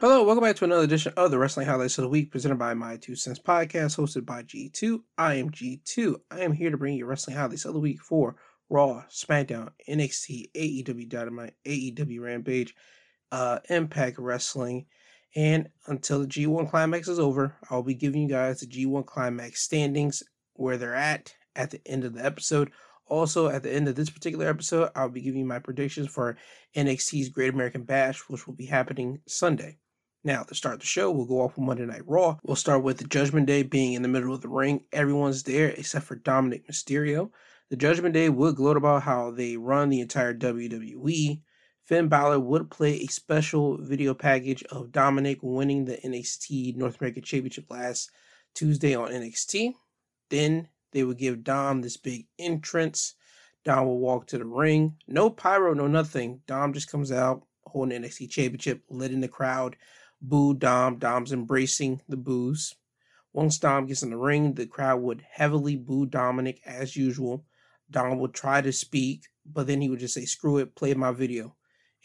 Hello, welcome back to another edition of the Wrestling Highlights of the Week presented by My Two Cents Podcast, hosted by G2. I am G2. I am here to bring you Wrestling Highlights of the Week for Raw, SmackDown, NXT, AEW Dynamite, AEW Rampage, uh, Impact Wrestling. And until the G1 Climax is over, I'll be giving you guys the G1 Climax standings, where they're at at the end of the episode. Also, at the end of this particular episode, I'll be giving you my predictions for NXT's Great American Bash, which will be happening Sunday. Now, to start the show, we'll go off with Monday Night Raw. We'll start with the Judgment Day being in the middle of the ring. Everyone's there except for Dominic Mysterio. The Judgment Day would gloat about how they run the entire WWE. Finn Balor would play a special video package of Dominic winning the NXT North American Championship last Tuesday on NXT. Then they would give Dom this big entrance. Dom will walk to the ring. No pyro, no nothing. Dom just comes out holding the NXT Championship, letting the crowd boo Dom. Dom's embracing the boos. Once Dom gets in the ring, the crowd would heavily boo Dominic as usual. Dom would try to speak, but then he would just say, screw it, play my video.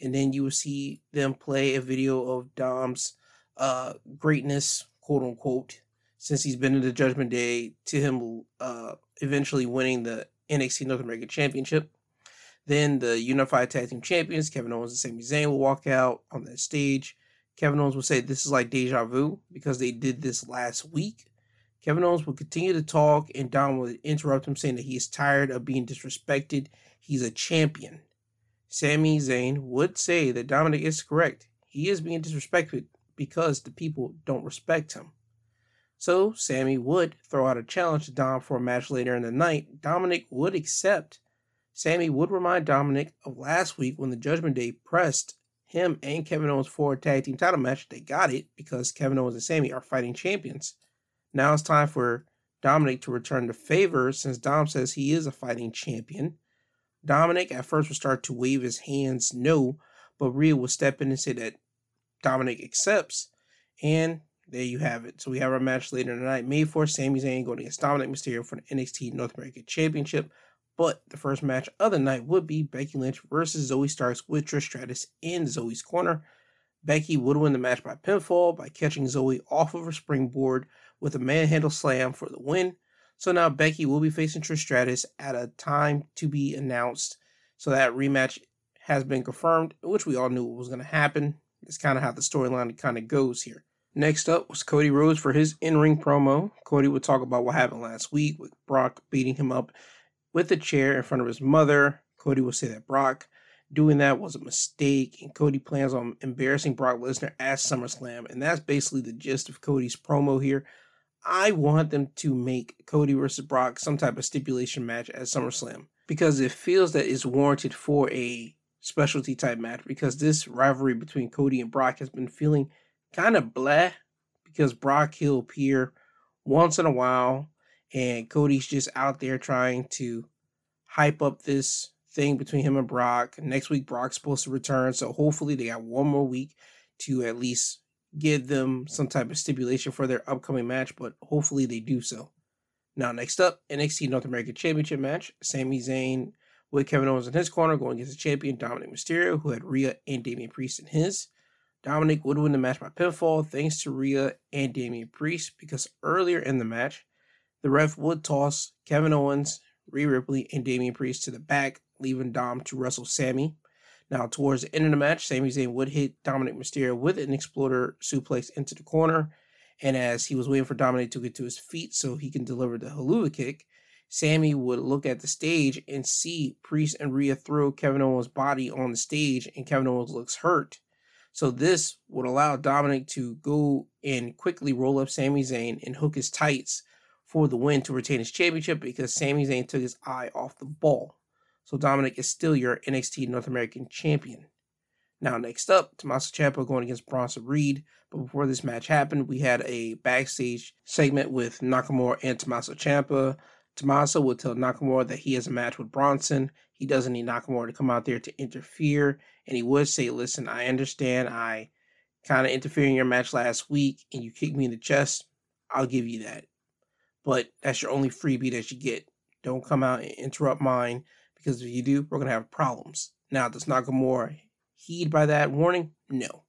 And then you would see them play a video of Dom's uh, greatness, quote unquote, since he's been in the Judgment Day, to him uh, eventually winning the NXT North American Championship. Then the Unified Tag Team Champions, Kevin Owens and Sami Zayn, will walk out on that stage. Kevin Owens will say this is like deja vu because they did this last week. Kevin Owens will continue to talk, and Dom will interrupt him, saying that he is tired of being disrespected. He's a champion. Sami Zayn would say that Dominic is correct. He is being disrespected because the people don't respect him. So Sami would throw out a challenge to Dom for a match later in the night. Dominic would accept. Sami would remind Dominic of last week when the Judgment Day pressed him and Kevin Owens for a tag team title match. They got it because Kevin Owens and Sami are fighting champions. Now it's time for Dominic to return the favor since Dom says he is a fighting champion. Dominic at first will start to wave his hands no, but Rhea will step in and say that Dominic accepts. And there you have it. So we have our match later tonight. May for Sami Zayn going against Dominic Mysterio for the NXT North American Championship. But the first match of the night would be Becky Lynch versus Zoey Starks with Trish Stratus in Zoey's corner. Becky would win the match by pinfall by catching Zoey off of her springboard with a manhandle slam for the win. So now Becky will be facing Trish Stratus at a time to be announced. So that rematch has been confirmed, which we all knew was going to happen. It's kind of how the storyline kind of goes here. Next up was Cody Rhodes for his in ring promo. Cody would talk about what happened last week with Brock beating him up with a chair in front of his mother. Cody will say that Brock doing that was a mistake, and Cody plans on embarrassing Brock Lesnar at SummerSlam. And that's basically the gist of Cody's promo here. I want them to make Cody versus Brock some type of stipulation match at SummerSlam because it feels that it's warranted for a specialty type match because this rivalry between Cody and Brock has been feeling kind of blah because Brock he'll appear once in a while and Cody's just out there trying to hype up this thing between him and Brock. Next week Brock's supposed to return, so hopefully they got one more week to at least give them some type of stipulation for their upcoming match, but hopefully they do so. Now, next up, NXT North American Championship match. Sami Zayn with Kevin Owens in his corner going against the champion Dominic Mysterio, who had Rhea and Damian Priest in his. Dominic would win the match by pinfall thanks to Rhea and Damian Priest because earlier in the match, the ref would toss Kevin Owens, Rhea Ripley, and Damian Priest to the back, leaving Dom to wrestle Sami. Now, towards the end of the match, Sami Zayn would hit Dominic Mysterio with an exploder suplex into the corner. And as he was waiting for Dominic to get to his feet so he can deliver the Helluva kick, Sami would look at the stage and see Priest and Rhea throw Kevin Owens' body on the stage, and Kevin Owens looks hurt. So this would allow Dominic to go and quickly roll up Sami Zayn and hook his tights for the win to retain his championship because Sami Zayn took his eye off the ball. So Dominic is still your NXT North American champion. Now, next up, Tommaso Ciampa going against Bronson Reed. But before this match happened, we had a backstage segment with Nakamura and Tommaso Ciampa. Tommaso would tell Nakamura that he has a match with Bronson. He doesn't need Nakamura to come out there to interfere. And he would say, Listen, I understand I kind of interfered in your match last week and you kicked me in the chest. I'll give you that. But that's your only freebie that you get. Don't come out and interrupt mine because if you do, we're going to have problems. Now, does Nakamura heed by that warning? No,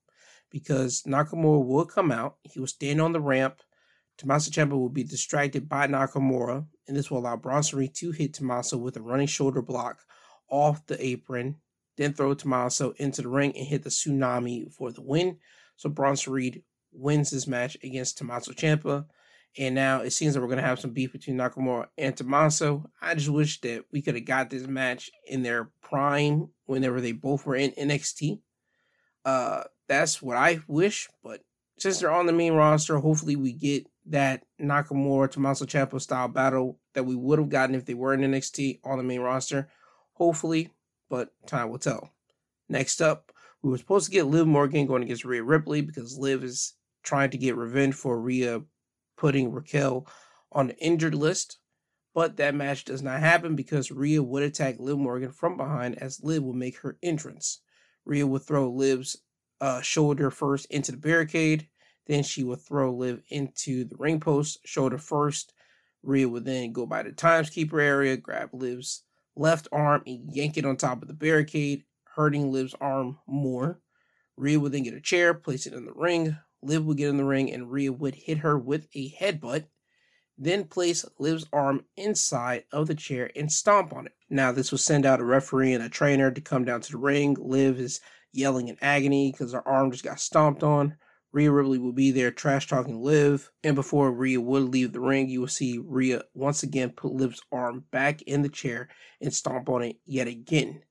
because Nakamura will come out. He will stand on the ramp. Tommaso Ciampa will be distracted by Nakamura, and this will allow Bronson Reed to hit Tommaso with a running shoulder block off the apron, then throw Tommaso into the ring and hit the tsunami for the win. So Bronson Reed wins this match against Tommaso Ciampa. And now it seems that we're going to have some beef between Nakamura and Tommaso. I just wish that we could have got this match in their prime whenever they both were in NXT. Uh, that's what I wish. But since they're on the main roster, hopefully we get that Nakamura Tommaso Ciampa style battle that we would have gotten if they were in NXT on the main roster. Hopefully, but time will tell. Next up, we were supposed to get Liv Morgan going against Rhea Ripley because Liv is trying to get revenge for Rhea putting Raquel on the injured list. But that match does not happen because Rhea would attack Liv Morgan from behind as Liv would make her entrance. Rhea would throw Liv's uh, shoulder first into the barricade. Then she would throw Liv into the ring post, shoulder first. Rhea would then go by the timeskeeper area, grab Liv's left arm, and yank it on top of the barricade, hurting Liv's arm more. Rhea would then get a chair, place it in the ring. Liv would get in the ring, and Rhea would hit her with a headbutt. Then place Liv's arm inside of the chair and stomp on it. Now, this will send out a referee and a trainer to come down to the ring. Liv is yelling in agony because her arm just got stomped on. Rhea Ripley will be there trash talking Liv. And before Rhea would leave the ring, you will see Rhea once again put Liv's arm back in the chair and stomp on it yet again.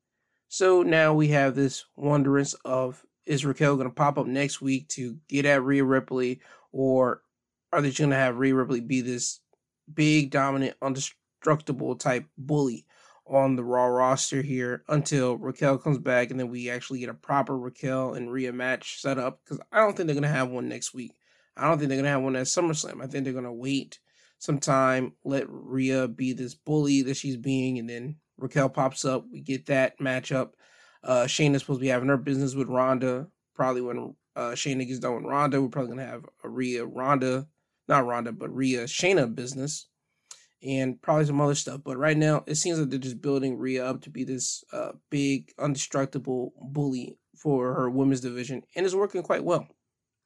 So now we have this wonderance of is Raquel going to pop up next week to get at Rhea Ripley, or are they going to have Rhea Ripley be this big, dominant, indestructible type bully on the Raw roster here until Raquel comes back and then we actually get a proper Raquel and Rhea match set up? Because I don't think they're going to have one next week. I don't think they're going to have one at SummerSlam. I think they're going to wait some time, let Rhea be this bully that she's being, and then Raquel pops up. We get that matchup. Uh, Shayna's supposed to be having her business with Ronda. Probably when uh, Shayna gets done with Ronda, we're probably gonna have a Rhea Ronda, not Ronda, but Rhea Shayna business, and probably some other stuff. But right now, it seems like they're just building Rhea up to be this uh, big, indestructible bully for her women's division, and it's working quite well.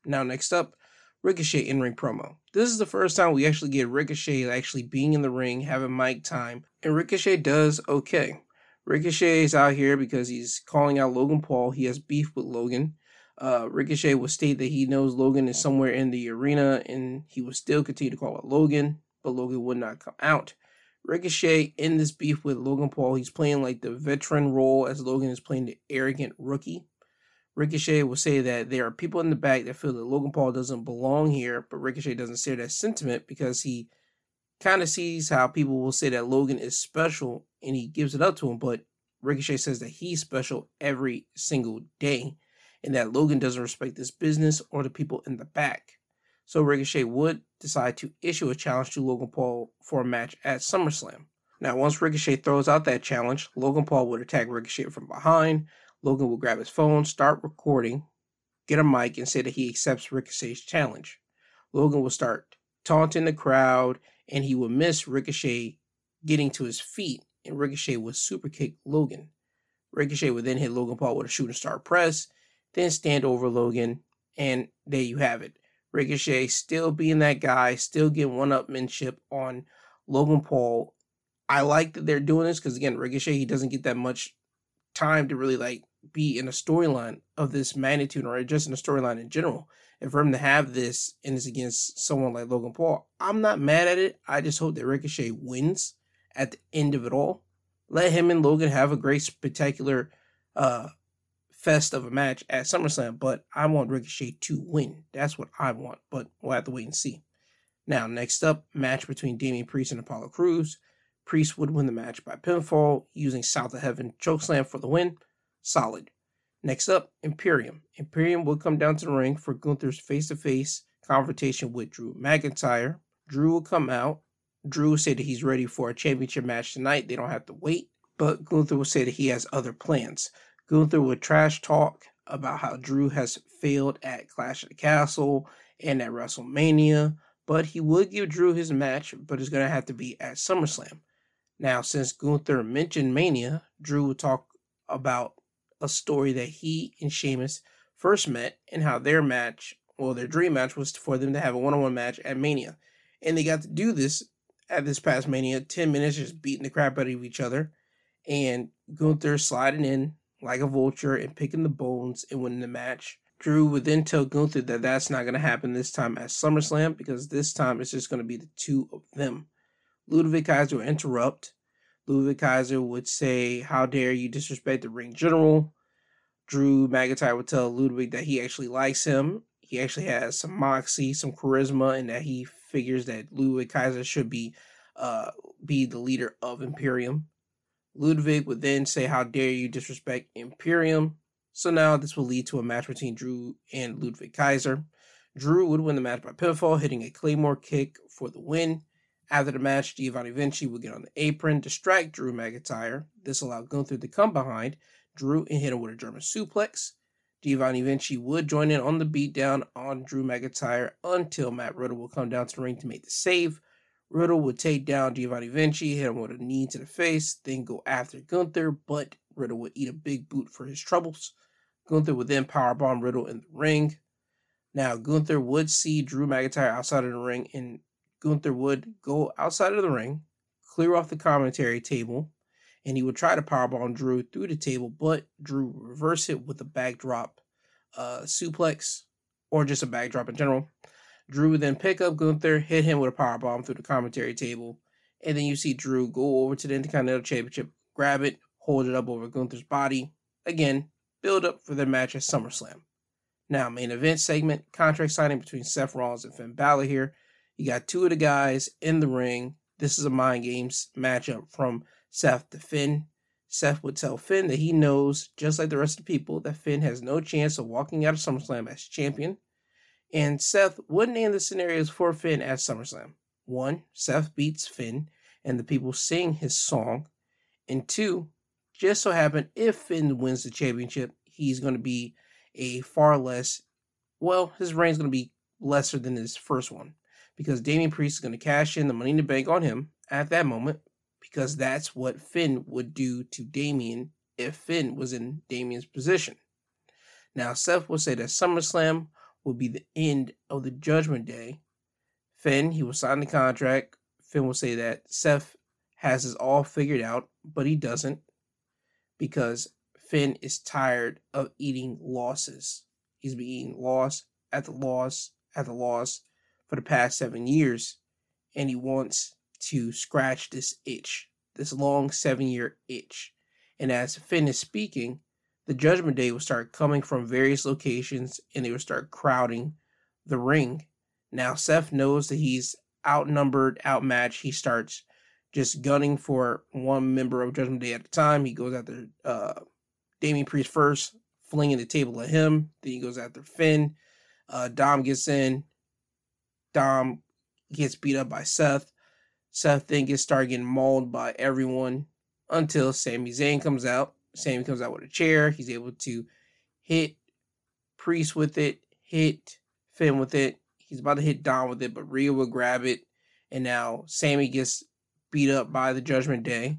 Now, next up, Ricochet in ring promo. This is the first time we actually get Ricochet actually being in the ring, having mic time, and Ricochet does okay. Ricochet is out here because he's calling out Logan Paul. He has beef with Logan. Uh, Ricochet will state that he knows Logan is somewhere in the arena and he will still continue to call out Logan, but Logan would not come out. Ricochet in this beef with Logan Paul, he's playing like the veteran role as Logan is playing the arrogant rookie. Ricochet will say that there are people in the back that feel that Logan Paul doesn't belong here, but Ricochet doesn't share that sentiment because he kind of sees how people will say that Logan is special and he gives it up to him, but Ricochet says that he's special every single day and that Logan doesn't respect this business or the people in the back. So Ricochet would decide to issue a challenge to Logan Paul for a match at SummerSlam. Now, once Ricochet throws out that challenge, Logan Paul would attack Ricochet from behind. Logan will grab his phone, start recording, get a mic, and say that he accepts Ricochet's challenge. Logan will start taunting the crowd, and he would miss Ricochet getting to his feet and Ricochet would super kick Logan. Ricochet would then hit Logan Paul with a shooting star press, then stand over Logan, and there you have it. Ricochet still being that guy, still getting one upmanship on Logan Paul. I like that they're doing this because again, Ricochet he doesn't get that much time to really like be in a storyline of this magnitude or just in a storyline in general. And for him to have this and it's against someone like Logan Paul, I'm not mad at it. I just hope that Ricochet wins at the end of it all. Let him and Logan have a great spectacular uh fest of a match at SummerSlam, but I want Ricochet to win. That's what I want, but we'll have to wait and see. Now, next up, match between Damian Priest and Apollo Crews. Priest would win the match by pinfall using South of Heaven chokeslam for the win. Solid. Next up, Imperium. Imperium would come down to the ring for Gunther's face-to-face confrontation with Drew McIntyre. Drew will come out Drew said that he's ready for a championship match tonight. They don't have to wait. But Gunther will say that he has other plans. Gunther would trash talk about how Drew has failed at Clash of the Castle and at WrestleMania, but he would give Drew his match, but it's going to have to be at SummerSlam. Now, since Gunther mentioned Mania, Drew would talk about a story that he and Sheamus first met and how their match, well, their dream match was for them to have a one on one match at Mania. And they got to do this at this past Mania, 10 minutes just beating the crap out of each other. And Gunther sliding in like a vulture and picking the bones and winning the match. Drew would then tell Gunther that that's not going to happen this time at SummerSlam because this time it's just going to be the two of them. Ludwig Kaiser would interrupt. Ludwig Kaiser would say, How dare you disrespect the ring general? Drew McIntyre would tell Ludwig that he actually likes him. He actually has some moxie, some charisma, and that he figures that Ludwig Kaiser should be uh, be the leader of Imperium. Ludwig would then say, How dare you disrespect Imperium? So now this will lead to a match between Drew and Ludwig Kaiser. Drew would win the match by pinfall, hitting a Claymore kick for the win. After the match, Giovanni Vinci would get on the apron, distract Drew McIntyre. This allowed Gunther to come behind Drew and hit him with a German suplex. Giovanni Vinci would join in on the beatdown on Drew McIntyre until Matt Riddle would come down to the ring to make the save. Riddle would take down Giovanni Vinci, hit him with a knee to the face, then go after Gunther, but Riddle would eat a big boot for his troubles. Gunther would then powerbomb Riddle in the ring. Now, Gunther would see Drew McIntyre outside of the ring, and Gunther would go outside of the ring, clear off the commentary table, and he would try to powerbomb Drew through the table, but Drew reverse it with a backdrop uh, suplex or just a backdrop in general. Drew would then pick up Gunther, hit him with a powerbomb through the commentary table, and then you see Drew go over to the Intercontinental Championship, grab it, hold it up over Gunther's body. Again, build up for their match at SummerSlam. Now, main event segment, contract signing between Seth Rollins and Finn Balor here. You got two of the guys in the ring. This is a mind games matchup from Seth to Finn. Seth would tell Finn that he knows, just like the rest of the people, that Finn has no chance of walking out of SummerSlam as champion. And Seth would name the scenarios for Finn at SummerSlam. One, Seth beats Finn and the people sing his song. And two, just so happen if Finn wins the championship, he's going to be a far less, well, his reign's going to be lesser than his first one because Damian Priest is going to cash in the money in the bank on him at that moment because that's what Finn would do to Damian if Finn was in Damian's position. Now, Seth will say that SummerSlam will be the end of the Judgment Day. Finn, he will sign the contract. Finn will say that Seth has this all figured out, but he doesn't because Finn is tired of eating losses. He's been eating loss at the loss at the loss for the past seven years, and he wants to scratch this itch, this long seven year itch. And as Finn is speaking, the Judgment Day will start coming from various locations and they will start crowding the ring. Now, Seth knows that he's outnumbered, outmatched. He starts just gunning for one member of Judgment Day at a time. He goes after uh, Damian Priest first, flinging the table at him. Then he goes after Finn. Uh, Dom gets in. Dom gets beat up by Seth. Seth then gets started getting mauled by everyone until Sami Zayn comes out. Sami comes out with a chair. He's able to hit Priest with it, hit Finn with it. He's about to hit Dom with it, but Rhea will grab it. And now Sami gets beat up by the Judgment Day.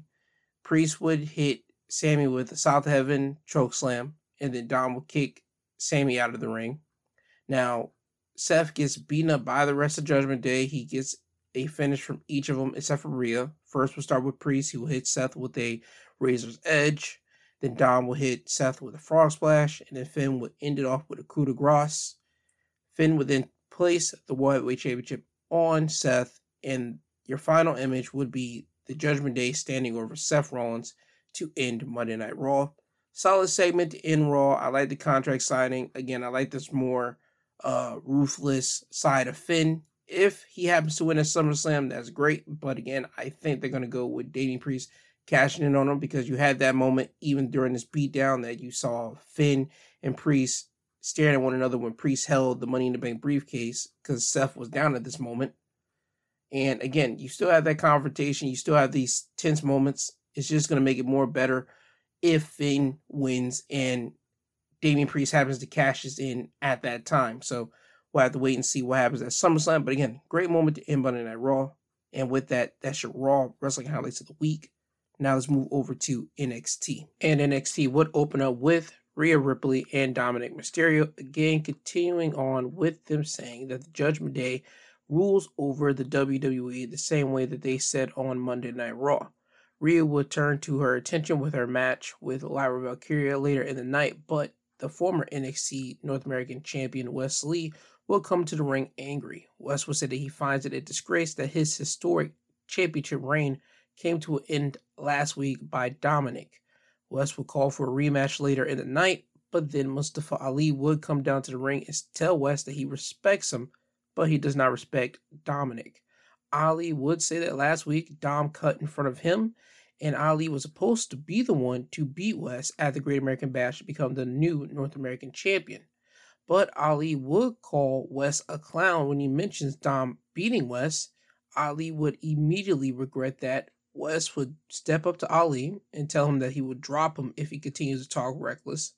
Priest would hit Sami with a South Heaven choke slam, and then Dom would kick Sami out of the ring. Now, Seth gets beaten up by the rest of Judgment Day. He gets a finish from each of them except for Rhea. First, we'll start with Priest. He will hit Seth with a Razor's Edge. Then Dom will hit Seth with a Frog Splash, and then Finn would end it off with a coup de grace. Finn would then place the World Heavyweight Championship on Seth, and your final image would be the Judgment Day standing over Seth Rollins to end Monday Night Raw. Solid segment in Raw. I like the contract signing. Again, I like this more uh, ruthless side of Finn. If he happens to win at SummerSlam, that's great. But again, I think they're going to go with Damian Priest cashing in on him because you had that moment even during this beatdown that you saw Finn and Priest staring at one another when Priest held the Money in the Bank briefcase because Seth was down at this moment. And again, you still have that confrontation. You still have these tense moments. It's just going to make it more better if Finn wins and Damian Priest happens to cash this in at that time. So we'll have to wait and see what happens at SummerSlam. But again, great moment to end Monday Night Raw. And with that, that's your Raw wrestling highlights of the week. Now let's move over to NXT. And NXT would open up with Rhea Ripley and Dominic Mysterio, again continuing on with them saying that the Judgment Day rules over the WWE the same way that they said on Monday Night Raw. Rhea would turn to her attention with her match with Lyra Valkyria later in the night, but the former NXT North American champion Wes Lee will come to the ring angry. Wes will say that he finds it a disgrace that his historic championship reign came to an end last week by Dominic. Wes would call for a rematch later in the night, but then Mustafa Ali would come down to the ring and tell Wes that he respects him, but he does not respect Dominic. Ali would say that last week Dom cut in front of him, and Ali was supposed to be the one to beat Wes at the Great American Bash to become the new North American champion. But Ali would call Wes a clown when he mentions Dom beating Wes. Ali would immediately regret that. Wes would step up to Ali and tell him that he would drop him if he continues to talk reckless.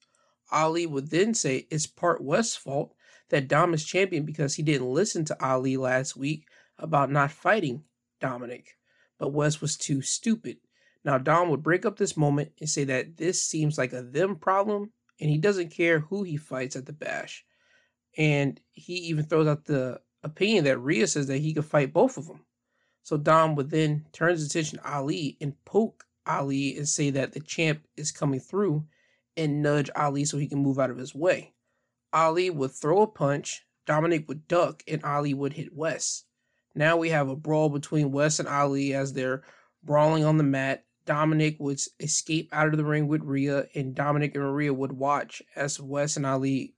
Ali would then say it's part Wes' fault that Dom is champion because he didn't listen to Ali last week about not fighting Dominic. But Wes was too stupid. Now Dom would break up this moment and say that this seems like a them problem and he doesn't care who he fights at the bash. And he even throws out the opinion that Rhea says that he could fight both of them. So Dom would then turn his attention to Ali and poke Ali and say that the champ is coming through and nudge Ali so he can move out of his way. Ali would throw a punch, Dominic would duck, and Ali would hit Wes. Now we have a brawl between Wes and Ali as they're brawling on the mat. Dominic would escape out of the ring with Rhea, and Dominic and Rhea would watch as Wes and Ali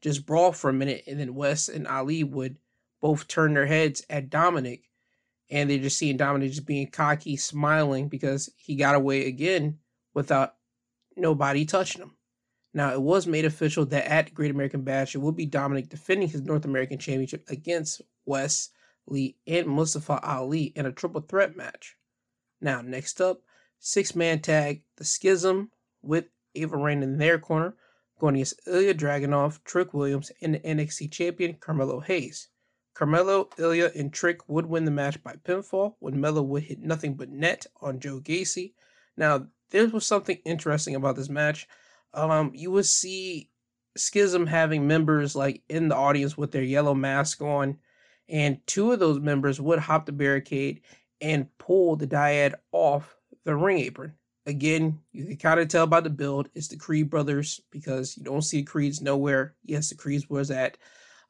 just brawl for a minute, and then Wes and Ali would both turn their heads at Dominic, and they're just seeing Dominic just being cocky, smiling because he got away again without nobody touching him. Now, it was made official that at Great American Bash, it will be Dominic defending his North American Championship against Wes Lee and Mustafa Ali in a triple threat match. Now, next up, six man tag, The Schism with Ava Raine in their corner, going against Ilya Dragunov, Trick Williams, and the NXT champion Carmelo Hayes. Carmelo, Ilya, and Trick would win the match by pinfall when Melo would hit nothing but net on Joe Gacy. Now, there was something interesting about this match. Um, you would see Schism having members like in the audience with their yellow mask on, and two of those members would hop the barricade and pull the dyad off the ring apron. Again, you can kind of tell by the build, it's the Creed brothers because you don't see Creeds nowhere. Yes, the Creeds was at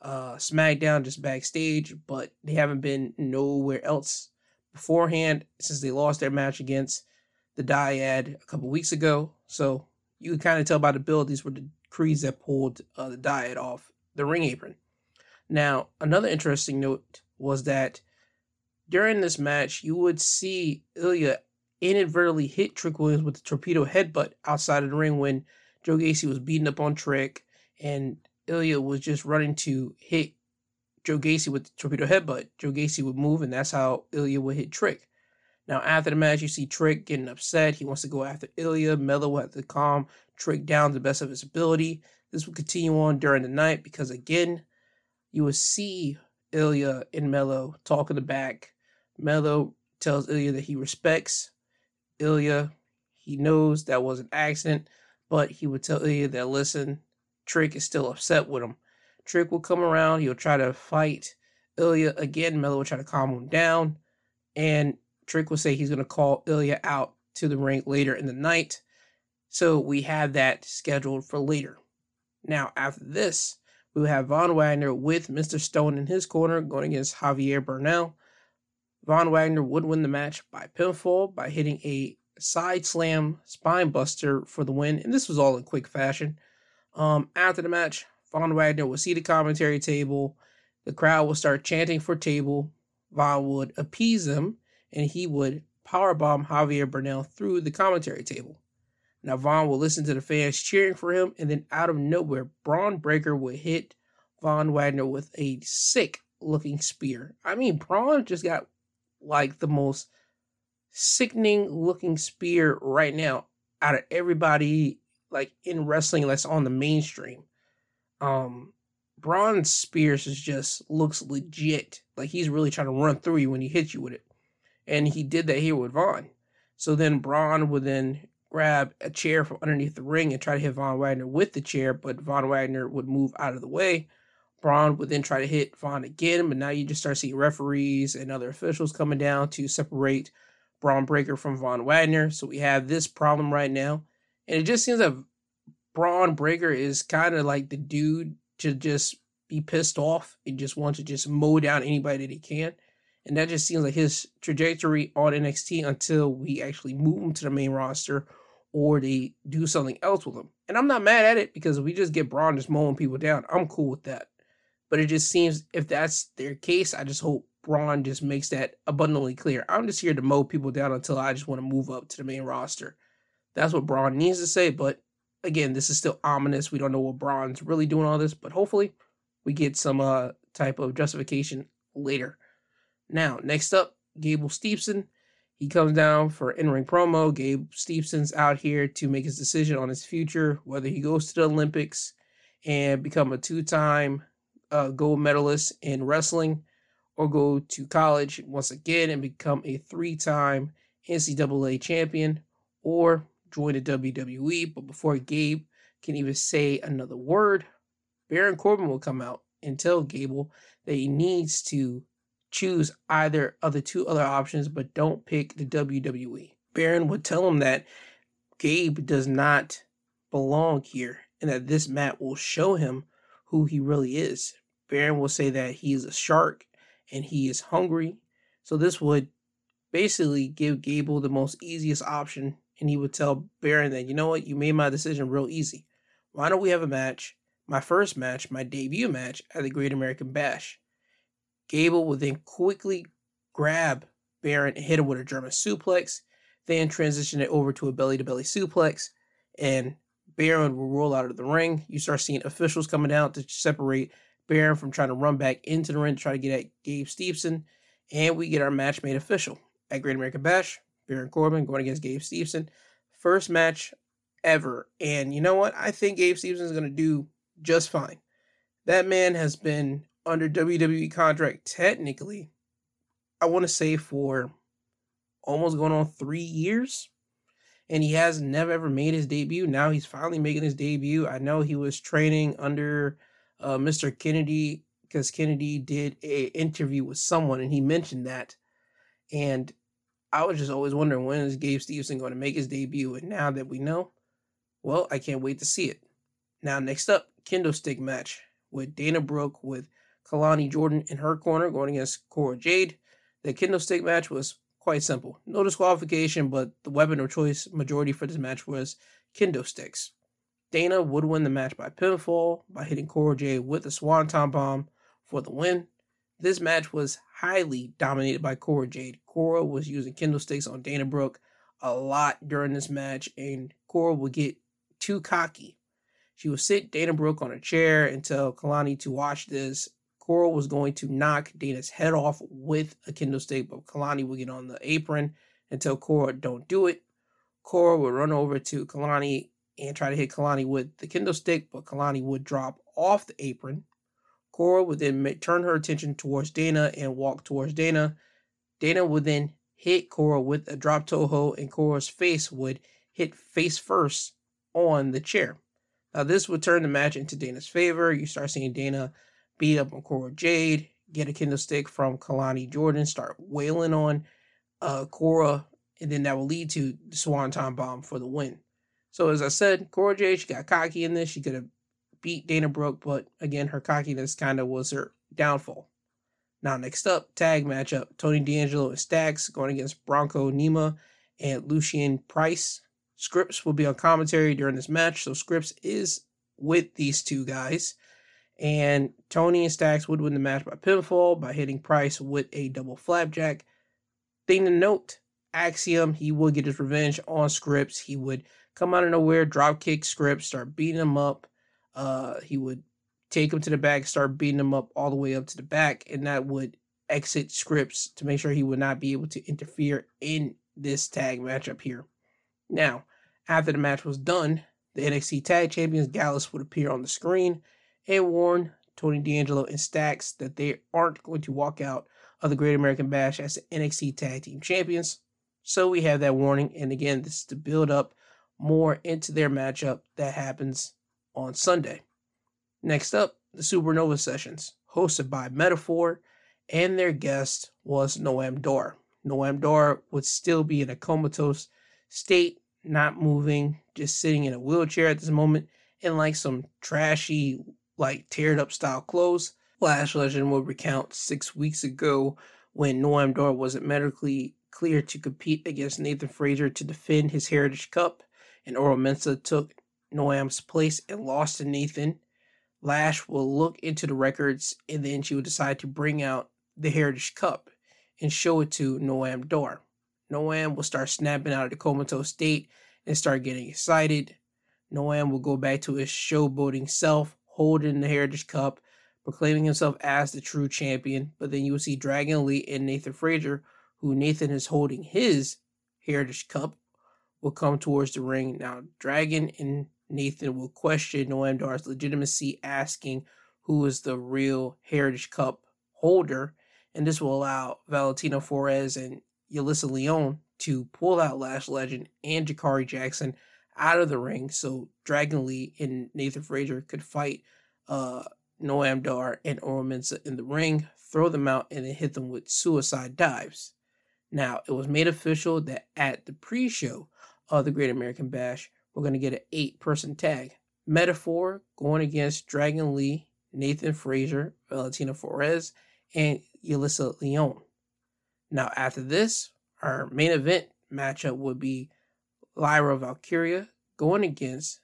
uh, SmackDown just backstage, but they haven't been nowhere else beforehand since they lost their match against the Dyad a couple weeks ago. So you can kind of tell by the build these were the Creeds that pulled uh, the Dyad off the ring apron. Now, another interesting note was that during this match, you would see Ilya inadvertently hit Trick Williams with the torpedo headbutt outside of the ring when Joe Gacy was beating up on Trick and Ilya was just running to hit Joe Gacy with the torpedo headbutt. Joe Gacy would move, and that's how Ilya would hit Trick. Now, after the match, you see Trick getting upset. He wants to go after Ilya. Melo will have to calm Trick down to the best of his ability. This will continue on during the night because, again, you will see Ilya and Melo talk in the back. Melo tells Ilya that he respects Ilya. He knows that was an accident, but he would tell Ilya that, listen, Trick is still upset with him. Trick will come around. He'll try to fight Ilya again. Melo will try to calm him down. And Trick will say he's going to call Ilya out to the ring later in the night. So we have that scheduled for later. Now, after this, we will have Von Wagner with Mr. Stone in his corner going against Javier Bernal. Von Wagner would win the match by pinfall by hitting a side slam spine buster for the win, and this was all in quick fashion. Um, after the match, Von Wagner would see the commentary table. The crowd would start chanting for table. Von would appease them, and he would powerbomb Javier Bernal through the commentary table. Now Von will listen to the fans cheering for him, and then out of nowhere, Bron Breakker would hit Von Wagner with a sick looking spear. I mean, Bron just got like the most sickening looking spear right now out of everybody like in wrestling that's on the mainstream. Um Bron Spears is just looks legit. Like he's really trying to run through you when he hits you with it. And he did that here with Von. So then Bron would then grab a chair from underneath the ring and try to hit Von Wagner with the chair, but Von Wagner would move out of the way. Bron would then try to hit Von again, but now you just start seeing referees and other officials coming down to separate Bron Breakker from Von Wagner. So we have this problem right now. And it just seems that Bron Breakker is kind of like the dude to just be pissed off and just want to just mow down anybody that he can. And that just seems like his trajectory on NXT until we actually move him to the main roster or they do something else with him. And I'm not mad at it because we just get Bron just mowing people down. I'm cool with that. But it just seems if that's their case, I just hope Bron just makes that abundantly clear. I'm just here to mow people down until I just want to move up to the main roster. That's what Bron needs to say. But again, this is still ominous. We don't know what Bron's really doing all this, but hopefully we get some uh, type of justification later. Now, next up, Gable Steveson. He comes down for in-ring promo. Gabe Steveson's out here to make his decision on his future, whether he goes to the Olympics and become a two-time uh, gold medalist in wrestling, or go to college once again and become a three-time NCAA champion, or join the WWE. But before Gabe can even say another word, Baron Corbin will come out and tell Gable that he needs to choose either of the two other options, but don't pick the WWE. Baron would tell him that Gabe does not belong here and that this mat will show him who he really is. Baron will say that he is a shark and he is hungry. So this would basically give Gable the most easiest option and he would tell Baron that, you know what, you made my decision real easy. Why don't we have a match my first match, my debut match at the Great American Bash. Gable would then quickly grab Baron and hit him with a German suplex, then transition it over to a belly to belly suplex, and Baron will roll out of the ring. You start seeing officials coming out to separate Baron from trying to run back into the ring to try to get at Gabe Steveson, and we get our match made official at Great American Bash. Baron Corbin going against Gabe Steveson. First match ever. And you know what? I think Gabe Steveson is going to do just fine. That man has been under WWE contract technically, I want to say for almost going on three years. And he has never ever made his debut. Now he's finally making his debut. I know he was training under uh, Mr. Kennedy because Kennedy did a interview with someone and he mentioned that. And I was just always wondering when is Gabe Steveson going to make his debut? And now that we know, well, I can't wait to see it. Now, next up, kendo stick match with Dana Brooke with Kelani Jordan in her corner going against Cora Jade. The kendo stick match was quite simple. No disqualification, but the weapon of choice majority for this match was kendo sticks. Dana would win the match by pinfall by hitting Cora Jade with a swanton bomb for the win. This match was highly dominated by Cora Jade. Cora was using kendo sticks on Dana Brooke a lot during this match, and Cora would get too cocky she would sit Dana Brooke on a chair and tell Kelani to watch this. Coral was going to knock Dana's head off with a kendo stick, but Kelani would get on the apron and tell Cora, don't do it. Cora would run over to Kelani and try to hit Kelani with the kendo stick, but Kelani would drop off the apron. Cora would then turn her attention towards Dana and walk towards Dana. Dana would then hit Cora with a drop toehold, and Cora's face would hit face first on the chair. Now, this would turn the match into Dana's favor. You start seeing Dana beat up on Cora Jade, get a kendo stick from Kelani Jordan, start wailing on uh, Cora, and then that will lead to the Swanton Bomb for the win. So, as I said, Cora Jade, she got cocky in this. She could have beat Dana Brooke, but again, her cockiness kind of was her downfall. Now, next up, tag matchup Tony D'Angelo and Stacks going against Bronco Nima and Lucien Price. Scrypts will be on commentary during this match, so Scrypts is with these two guys. And Tony and Stacks would win the match by pinfall by hitting Price with a double flapjack. Thing to note, Axiom, he would get his revenge on Scrypts. He would come out of nowhere, drop kick Scrypts, start beating him up. Uh, he would take him to the back, start beating him up all the way up to the back, and that would exit Scrypts to make sure he would not be able to interfere in this tag matchup here. Now, after the match was done, the NXT Tag Champions Gallus would appear on the screen and warn Tony D'Angelo and Stacks that they aren't going to walk out of the Great American Bash as the NXT Tag Team Champions. So we have that warning, and again, this is to build up more into their matchup that happens on Sunday. Next up, the Supernova Sessions, hosted by Meta-Four, and their guest was Noam Dar. Noam Dar would still be in a comatose state, not moving, just sitting in a wheelchair at this moment, in like some trashy, like teared up style clothes. Lash Legend will recount six weeks ago when Noam Dar wasn't medically clear to compete against Nathan Frazer to defend his Heritage Cup, and Oro Mensah took Noam's place and lost to Nathan. Lash will look into the records and then she will decide to bring out the Heritage Cup and show it to Noam Dar. Noam will start snapping out of the comatose state and start getting excited. Noam will go back to his showboating self, holding the Heritage Cup, proclaiming himself as the true champion. But then you will see Dragon Lee and Nathan Frazer, who Nathan is holding his Heritage Cup, will come towards the ring. Now, Dragon and Nathan will question Noam Dar's legitimacy, asking who is the real Heritage Cup holder. And this will allow Valentina Feroz and Yulisa Leon to pull out Lash Legend and Jakara Jackson out of the ring so Dragon Lee and Nathan Frazer could fight uh, Noam Dar and Mensah in the ring, throw them out, and then hit them with suicide dives. Now, it was made official that at the pre show of the Great American Bash, we're going to get an eight person tag. Meta-Four going against Dragon Lee, Nathan Frazer, Valentina Feroz, and Yulisa Leon. Now, after this, our main event matchup would be Lyra Valkyria going against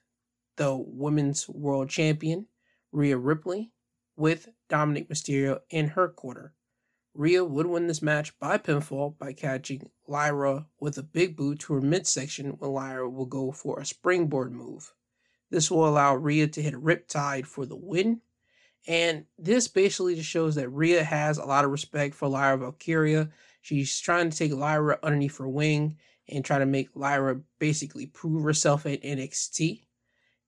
the women's world champion, Rhea Ripley, with Dominic Mysterio in her corner. Rhea would win this match by pinfall by catching Lyra with a big boot to her midsection when Lyra will go for a springboard move. This will allow Rhea to hit a riptide for the win. And this basically just shows that Rhea has a lot of respect for Lyra Valkyria. She's trying to take Lyra underneath her wing and try to make Lyra basically prove herself at NXT.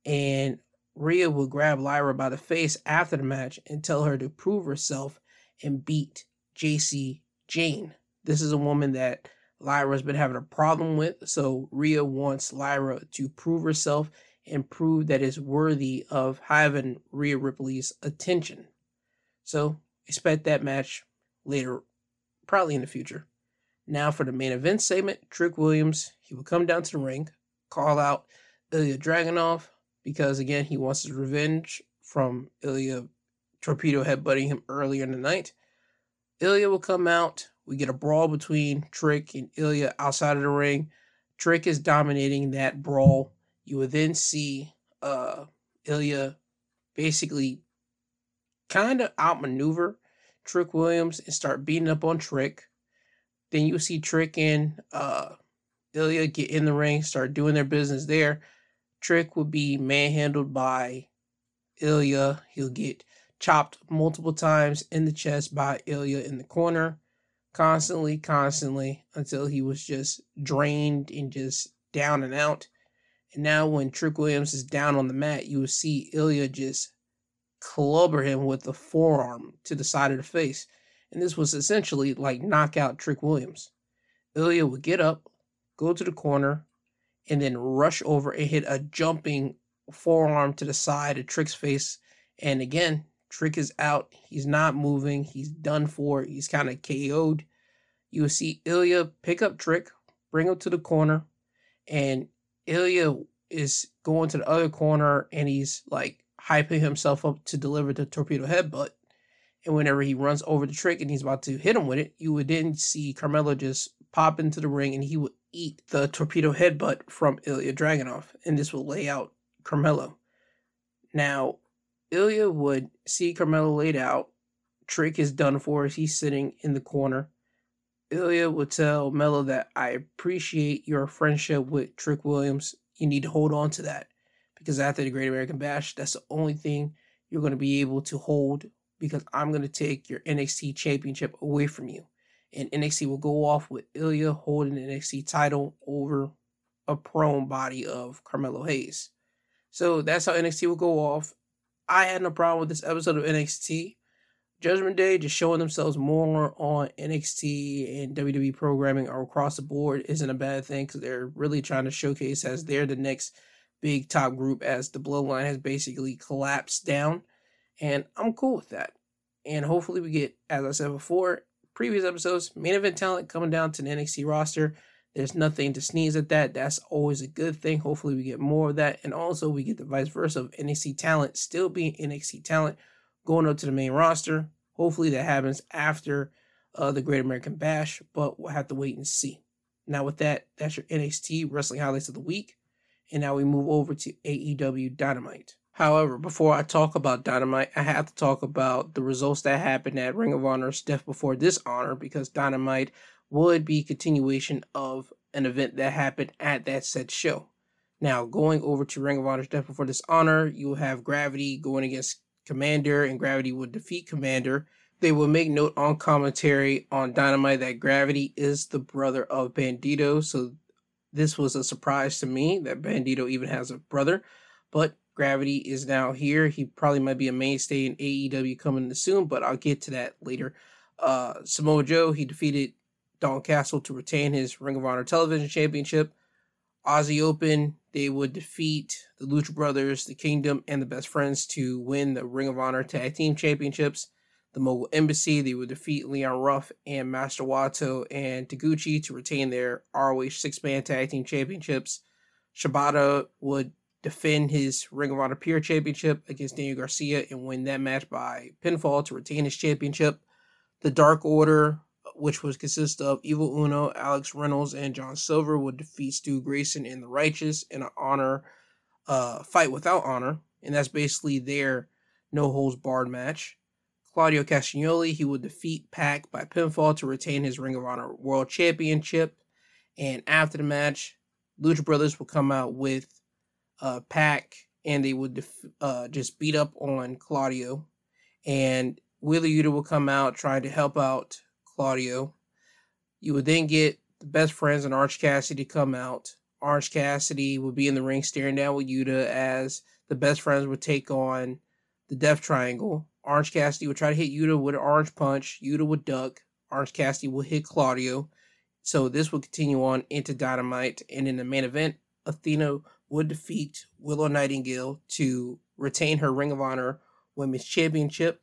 And Rhea will grab Lyra by the face after the match and tell her to prove herself and beat Jacy Jayne. This is a woman that Lyra's been having a problem with, so Rhea wants Lyra to prove herself and prove that it's worthy of having Rhea Ripley's attention. So expect that match later, probably in the future. Now for the main event segment, Trick Williams, he will come down to the ring, call out Ilya Dragunov because again he wants his revenge from Ilya torpedo headbutting him earlier in the night. Ilya will come out. We get a brawl between Trick and Ilya outside of the ring. Trick is dominating that brawl. You will then see uh, Ilya basically kind of outmaneuver Trick Williams and start beating up on Trick. Then you see Trick and uh, Ilya get in the ring, start doing their business there. Trick will be manhandled by Ilya. He'll get chopped multiple times in the chest by Ilya in the corner, constantly, constantly, until he was just drained and just down and out. And now, when Trick Williams is down on the mat, you will see Ilya just clubber him with the forearm to the side of the face and this was essentially like knockout Trick Williams. Ilya would get up, go to the corner, and then rush over and hit a jumping forearm to the side of Trick's face. And again, Trick is out. He's not moving. He's done for. He's kind of KO'd. You will see Ilya pick up Trick, bring him to the corner, and Ilya is going to the other corner and he's like hyping himself up to deliver the torpedo headbutt. And whenever he runs over the trick and he's about to hit him with it, you would then see Carmelo just pop into the ring and he would eat the torpedo headbutt from Ilya Dragunov. And this will lay out Carmelo. Now, Ilya would see Carmelo laid out. Trick is done for as he's sitting in the corner. Ilya would tell Melo that I appreciate your friendship with Trick Williams. You need to hold on to that because after the Great American Bash, that's the only thing you're going to be able to hold because I'm going to take your NXT championship away from you. And NXT will go off with Ilya holding the NXT title over a prone body of Carmelo Hayes. So that's how NXT will go off. I had no problem with this episode of NXT. Judgment Day just showing themselves more on NXT and WWE programming or across the board isn't a bad thing because they're really trying to showcase as they're the next big top group as the bloodline has basically collapsed down. And I'm cool with that. And hopefully we get, as I said before, previous episodes, main event talent coming down to the NXT roster. There's nothing to sneeze at that. That's always a good thing. Hopefully we get more of that. And also we get the vice versa of NXT talent still being NXT talent going up to the main roster. Hopefully that happens after uh, the Great American Bash, but we'll have to wait and see. Now, with that, that's your NXT Wrestling Highlights of the Week. And now we move over to AEW Dynamite. However, before I talk about Dynamite, I have to talk about the results that happened at Ring of Honor's Death Before Dishonor because Dynamite would be continuation of an event that happened at that said show. Now, going over to Ring of Honor's Death Before Dishonor, you will have Gravity going against Commander, and Gravity would defeat Commander. They will make note on commentary on Dynamite that Gravity is the brother of Bandido, so this was a surprise to me that Bandido even has a brother. But Gravity is now here. He probably might be a mainstay in AEW coming soon, but I'll get to that later. Uh, Samoa Joe, he defeated Dalton Castle to retain his Ring of Honor Television Championship. Aussie Open, they would defeat the Lucha Brothers, the Kingdom, and the Best Friends to win the Ring of Honor Tag Team Championships. The Mogul Embassy, they would defeat Leon Ruff and Master Wato and Taguchi to retain their ROH six man tag team championships. Shibata would defend his Ring of Honor Pure Championship against Daniel Garcia and win that match by pinfall to retain his championship. The Dark Order which would consist of Evil Uno, Alex Reynolds, and John Silver, would defeat Stu Grayson and the Righteous in an honor uh, fight without honor, and that's basically their no holds barred match. Claudio Castagnoli, he would defeat Pac by pinfall to retain his Ring of Honor World Championship. And after the match, Lucha Brothers would come out with uh, Pac and they would def- uh, just beat up on Claudio. And Wheeler Yuta would come out trying to help out Claudio. You would then get the best friends and Arch Cassidy to come out. Orange Cassidy would be in the ring staring down with Yuta as the best friends would take on the Death Triangle. Orange Cassidy would try to hit Yuta with an orange punch. Yuta would duck. Orange Cassidy would hit Claudio. So this would continue on into Dynamite. And in the main event, Athena would defeat Willow Nightingale to retain her Ring of Honor Women's Championship.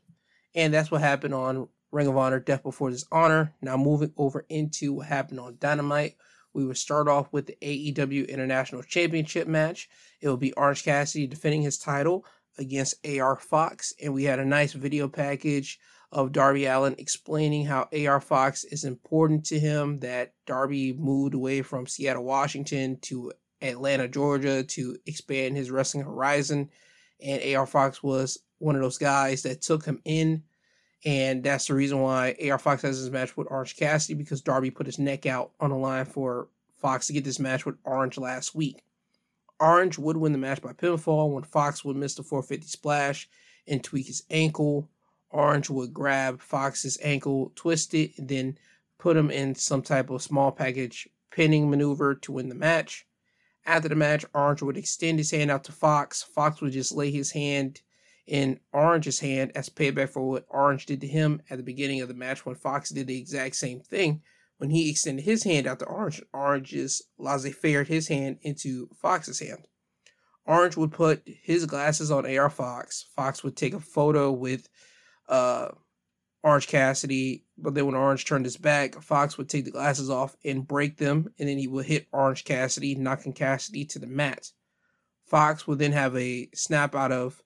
And that's what happened on Ring of Honor, Death Before Dishonor. Now moving over into what happened on Dynamite. We would start off with the AEW International Championship match. It will be Orange Cassidy defending his title against AR Fox. And we had a nice video package of Darby Allin explaining how AR Fox is important to him, that Darby moved away from Seattle, Washington to Atlanta, Georgia to expand his wrestling horizon. And AR Fox was one of those guys that took him in and that's the reason why AR Fox has his match with Orange Cassidy because Darby put his neck out on the line for Fox to get this match with Orange last week. Orange would win the match by pinfall when Fox would miss the 450 splash and tweak his ankle. Orange would grab Fox's ankle, twist it, and then put him in some type of small package pinning maneuver to win the match. After the match, Orange would extend his hand out to Fox. Fox would just lay his hand in Orange's hand as payback for what Orange did to him at the beginning of the match when Fox did the exact same thing. When he extended his hand out to Orange, Orange just laissez faire his hand into Fox's hand. Orange would put his glasses on AR Fox. Fox would take a photo with uh, Orange Cassidy, but then when Orange turned his back, Fox would take the glasses off and break them, and then he would hit Orange Cassidy, knocking Cassidy to the mat. Fox would then have a snap out of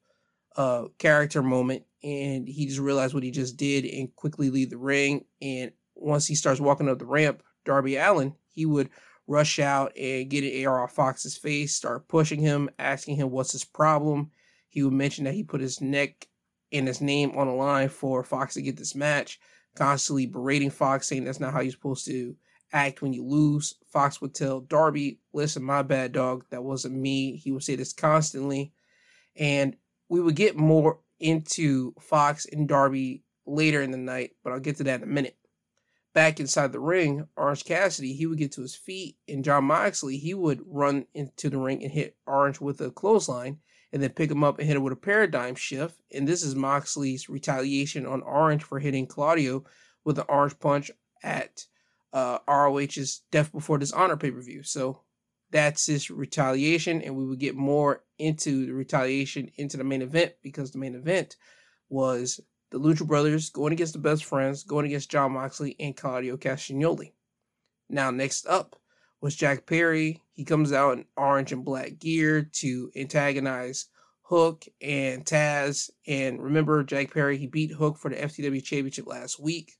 uh, character moment, and he just realized what he just did and quickly leave the ring. And once he starts walking up the ramp, Darby Allin, he would rush out and get an AR off Fox's face, start pushing him, asking him what's his problem. He would mention that he put his neck and his name on the line for Fox to get this match, constantly berating Fox, saying that's not how you're supposed to act when you lose. Fox would tell Darby, listen, my bad, dog. That wasn't me. He would say this constantly. And we would get more into Fox and Darby later in the night, but I'll get to that in a minute. Back inside the ring, Orange Cassidy, he would get to his feet, and Jon Moxley, he would run into the ring and hit Orange with a clothesline. And then pick him up and hit him with a paradigm shift. And this is Moxley's retaliation on Orange for hitting Claudio with an orange punch at uh, ROH's Death Before Dishonor pay per view. So that's his retaliation, and we would get more into the retaliation into the main event because the main event was the Lucha Brothers going against the Best Friends, going against Jon Moxley and Claudio Castagnoli. Now, next up was Jack Perry. He comes out in orange and black gear to antagonize Hook and Taz. And remember, Jack Perry, he beat Hook for the FTW Championship last week.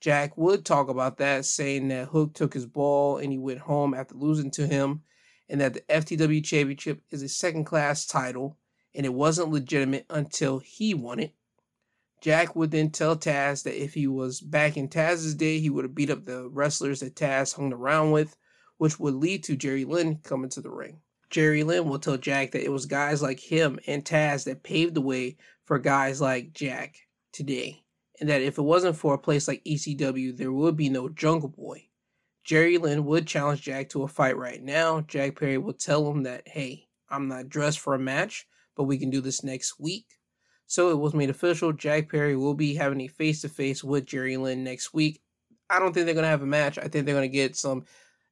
Jack would talk about that, saying that Hook took his ball and he went home after losing to him, and that the FTW Championship is a second class title and it wasn't legitimate until he won it. Jack would then tell Taz that if he was back in Taz's day, he would have beat up the wrestlers that Taz hung around with, which would lead to Jerry Lynn coming to the ring. Jerry Lynn will tell Jack that it was guys like him and Taz that paved the way for guys like Jack today, and that if it wasn't for a place like ECW, there would be no Jungle Boy. Jerry Lynn would challenge Jack to a fight right now. Jack Perry will tell him that, hey, I'm not dressed for a match, but we can do this next week. So it was made official. Jack Perry will be having a face to face with Jerry Lynn next week. I don't think they're going to have a match. I think they're going to get some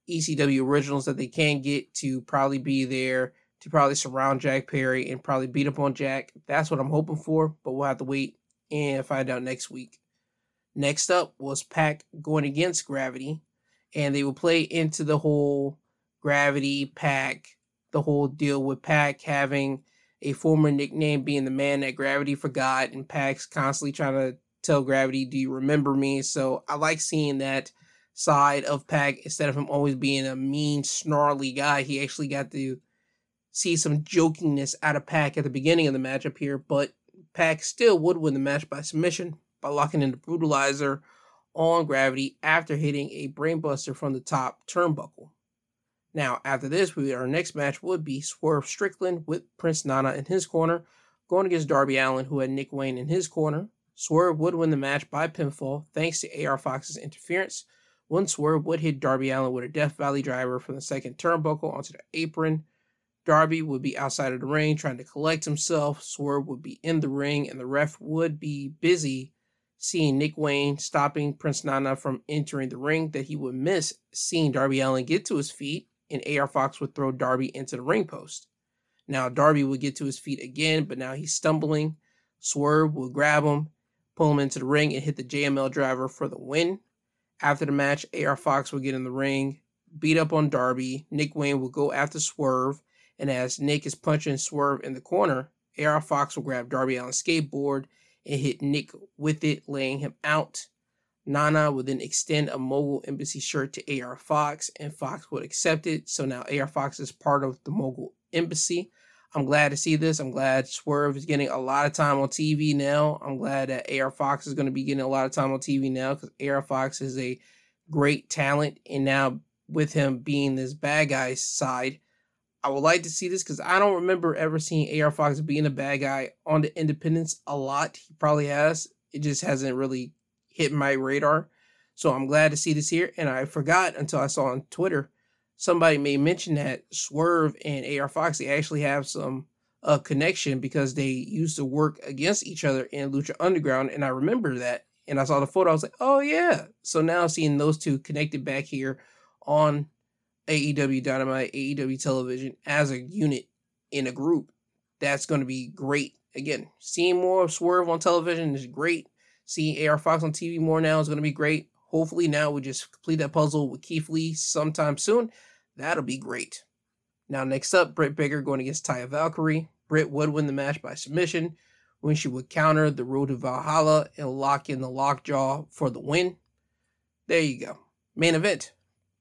ECW originals that they can get to probably be there to probably surround Jack Perry and probably beat up on Jack. That's what I'm hoping for, but we'll have to wait and find out next week. Next up was Pac going against Gravity, and they will play into the whole Gravity Pac, the whole deal with Pac having a former nickname being the man that Gravity forgot, and Pac's constantly trying to tell Gravity, Do you remember me? So I like seeing that side of Pac instead of him always being a mean, snarly guy. He actually got to see some jokingness out of Pac at the beginning of the matchup here, but Pac still would win the match by submission by locking in the brutalizer on Gravity after hitting a brainbuster from the top turnbuckle. Now, after this, we, our next match would be Swerve Strickland with Prince Nana in his corner, going against Darby Allin, who had Nick Wayne in his corner. Swerve would win the match by pinfall thanks to AR Fox's interference. One Swerve would hit Darby Allin with a Death Valley driver from the second turnbuckle onto the apron. Darby would be outside of the ring trying to collect himself. Swerve would be in the ring, and the ref would be busy seeing Nick Wayne stopping Prince Nana from entering the ring that he would miss seeing Darby Allin get to his feet and AR Fox would throw Darby into the ring post. Now Darby would get to his feet again, but now he's stumbling. Swerve would grab him, pull him into the ring, and hit the JML driver for the win. After the match, AR Fox will get in the ring, beat up on Darby. Nick Wayne will go after Swerve, and as Nick is punching Swerve in the corner, AR Fox will grab Darby Allin's skateboard and hit Nick with it, laying him out. Nana would then extend a Mogul Embassy shirt to AR Fox, and Fox would accept it. So now AR Fox is part of the Mogul Embassy. I'm glad to see this. I'm glad Swerve is getting a lot of time on TV now. I'm glad that AR Fox is going to be getting a lot of time on TV now because AR Fox is a great talent. And now, with him being this bad guy side, I would like to see this because I don't remember ever seeing AR Fox being a bad guy on the independents a lot. He probably has. It just hasn't really hit my radar. So I'm glad to see this here. And I forgot until I saw on Twitter somebody may mention that Swerve and AR Fox they actually have some uh, connection because they used to work against each other in Lucha Underground, and I remember that. And I saw the photo, I was like, oh yeah. So now seeing those two connected back here on AEW Dynamite, AEW Television as a unit in a group, that's going to be great. Again, seeing more of Swerve on television is great. Seeing AR Fox on TV more now is going to be great. Hopefully, now we just complete that puzzle with Keith Lee sometime soon. That'll be great. Now, next up, Britt Baker going against Taya Valkyrie. Britt would win the match by submission when she would counter the Road to Valhalla and lock in the lockjaw for the win. There you go. Main event.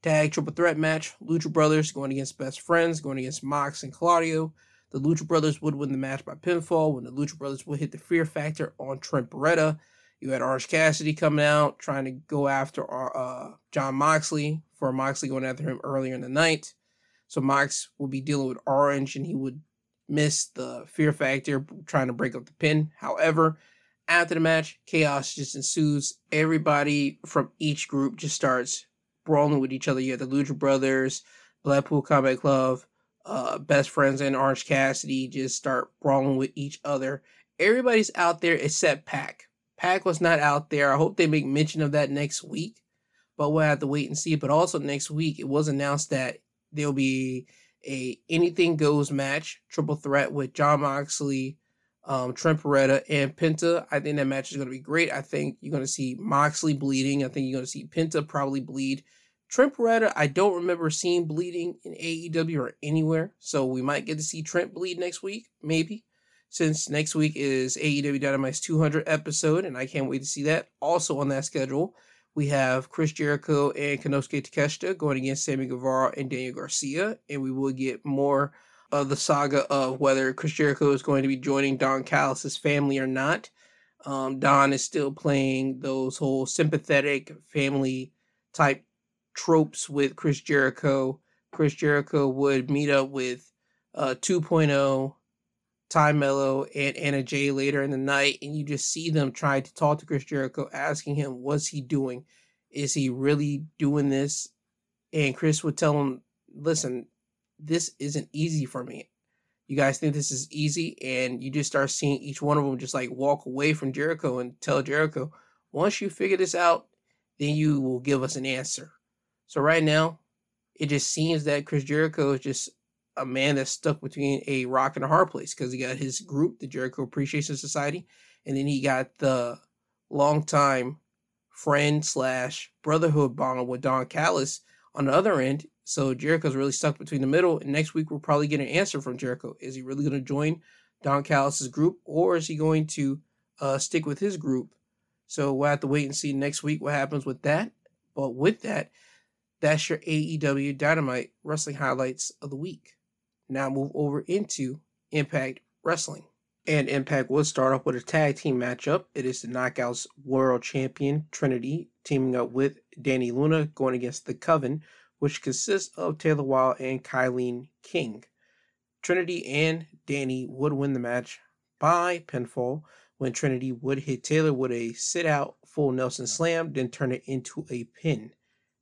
Tag triple threat match. Lucha Brothers going against Best Friends, going against Mox and Claudio. The Lucha Brothers would win the match by pinfall when the Lucha Brothers would hit the Fear Factor on Trent Beretta you had Orange Cassidy coming out trying to go after uh, Jon Moxley for Moxley going after him earlier in the night. So Mox will be dealing with Orange and he would miss the Fear Factor trying to break up the pin. However, after the match, chaos just ensues. Everybody from each group just starts brawling with each other. You have the Lucha Brothers, Blackpool Combat Club, uh, best friends and Orange Cassidy just start brawling with each other. Everybody's out there except Pac. Pac was not out there. I hope they make mention of that next week, but we'll have to wait and see. But also next week, it was announced that there'll be a anything goes match, triple threat with Jon Moxley, um, Trent Beretta, and Penta. I think that match is going to be great. I think you're going to see Moxley bleeding. I think you're going to see Penta probably bleed. Trent Beretta, I don't remember seeing bleeding in AEW or anywhere, so we might get to see Trent bleed next week, maybe. Since next week is AEW Dynamite's 200 episode, and I can't wait to see that. Also on that schedule, we have Chris Jericho and Konosuke Takeshita going against Sammy Guevara and Daniel Garcia, and we will get more of the saga of whether Chris Jericho is going to be joining Don Callis' family or not. Um, Don is still playing those whole sympathetic family type tropes with Chris Jericho. Chris Jericho would meet up with uh, 2.0, Tay Melo and Anna Jay later in the night, and you just see them trying to talk to Chris Jericho, asking him, What's he doing? Is he really doing this? And Chris would tell him, Listen, this isn't easy for me. You guys think this is easy, and you just start seeing each one of them just like walk away from Jericho and tell Jericho, once you figure this out, then you will give us an answer. So right now, it just seems that Chris Jericho is just a man that's stuck between a rock and a hard place because he got his group, the Jericho Appreciation Society, and then he got the longtime friend slash brotherhood bond with Don Callis on the other end. So Jericho's really stuck between the middle. And next week we'll probably get an answer from Jericho. Is he really going to join Don Callis's group, or is he going to uh, stick with his group? So we'll have to wait and see next week what happens with that. But with that, that's your AEW Dynamite wrestling highlights of the week. Now move over into Impact Wrestling. And Impact will start off with a tag team matchup. It is the Knockouts World Champion Trinity teaming up with Dani Luna going against the Coven, which consists of Taylor Wilde and Kilynn King. Trinity and Dani would win the match by pinfall when Trinity would hit Taylor with a sit out full Nelson slam, then turn it into a pin.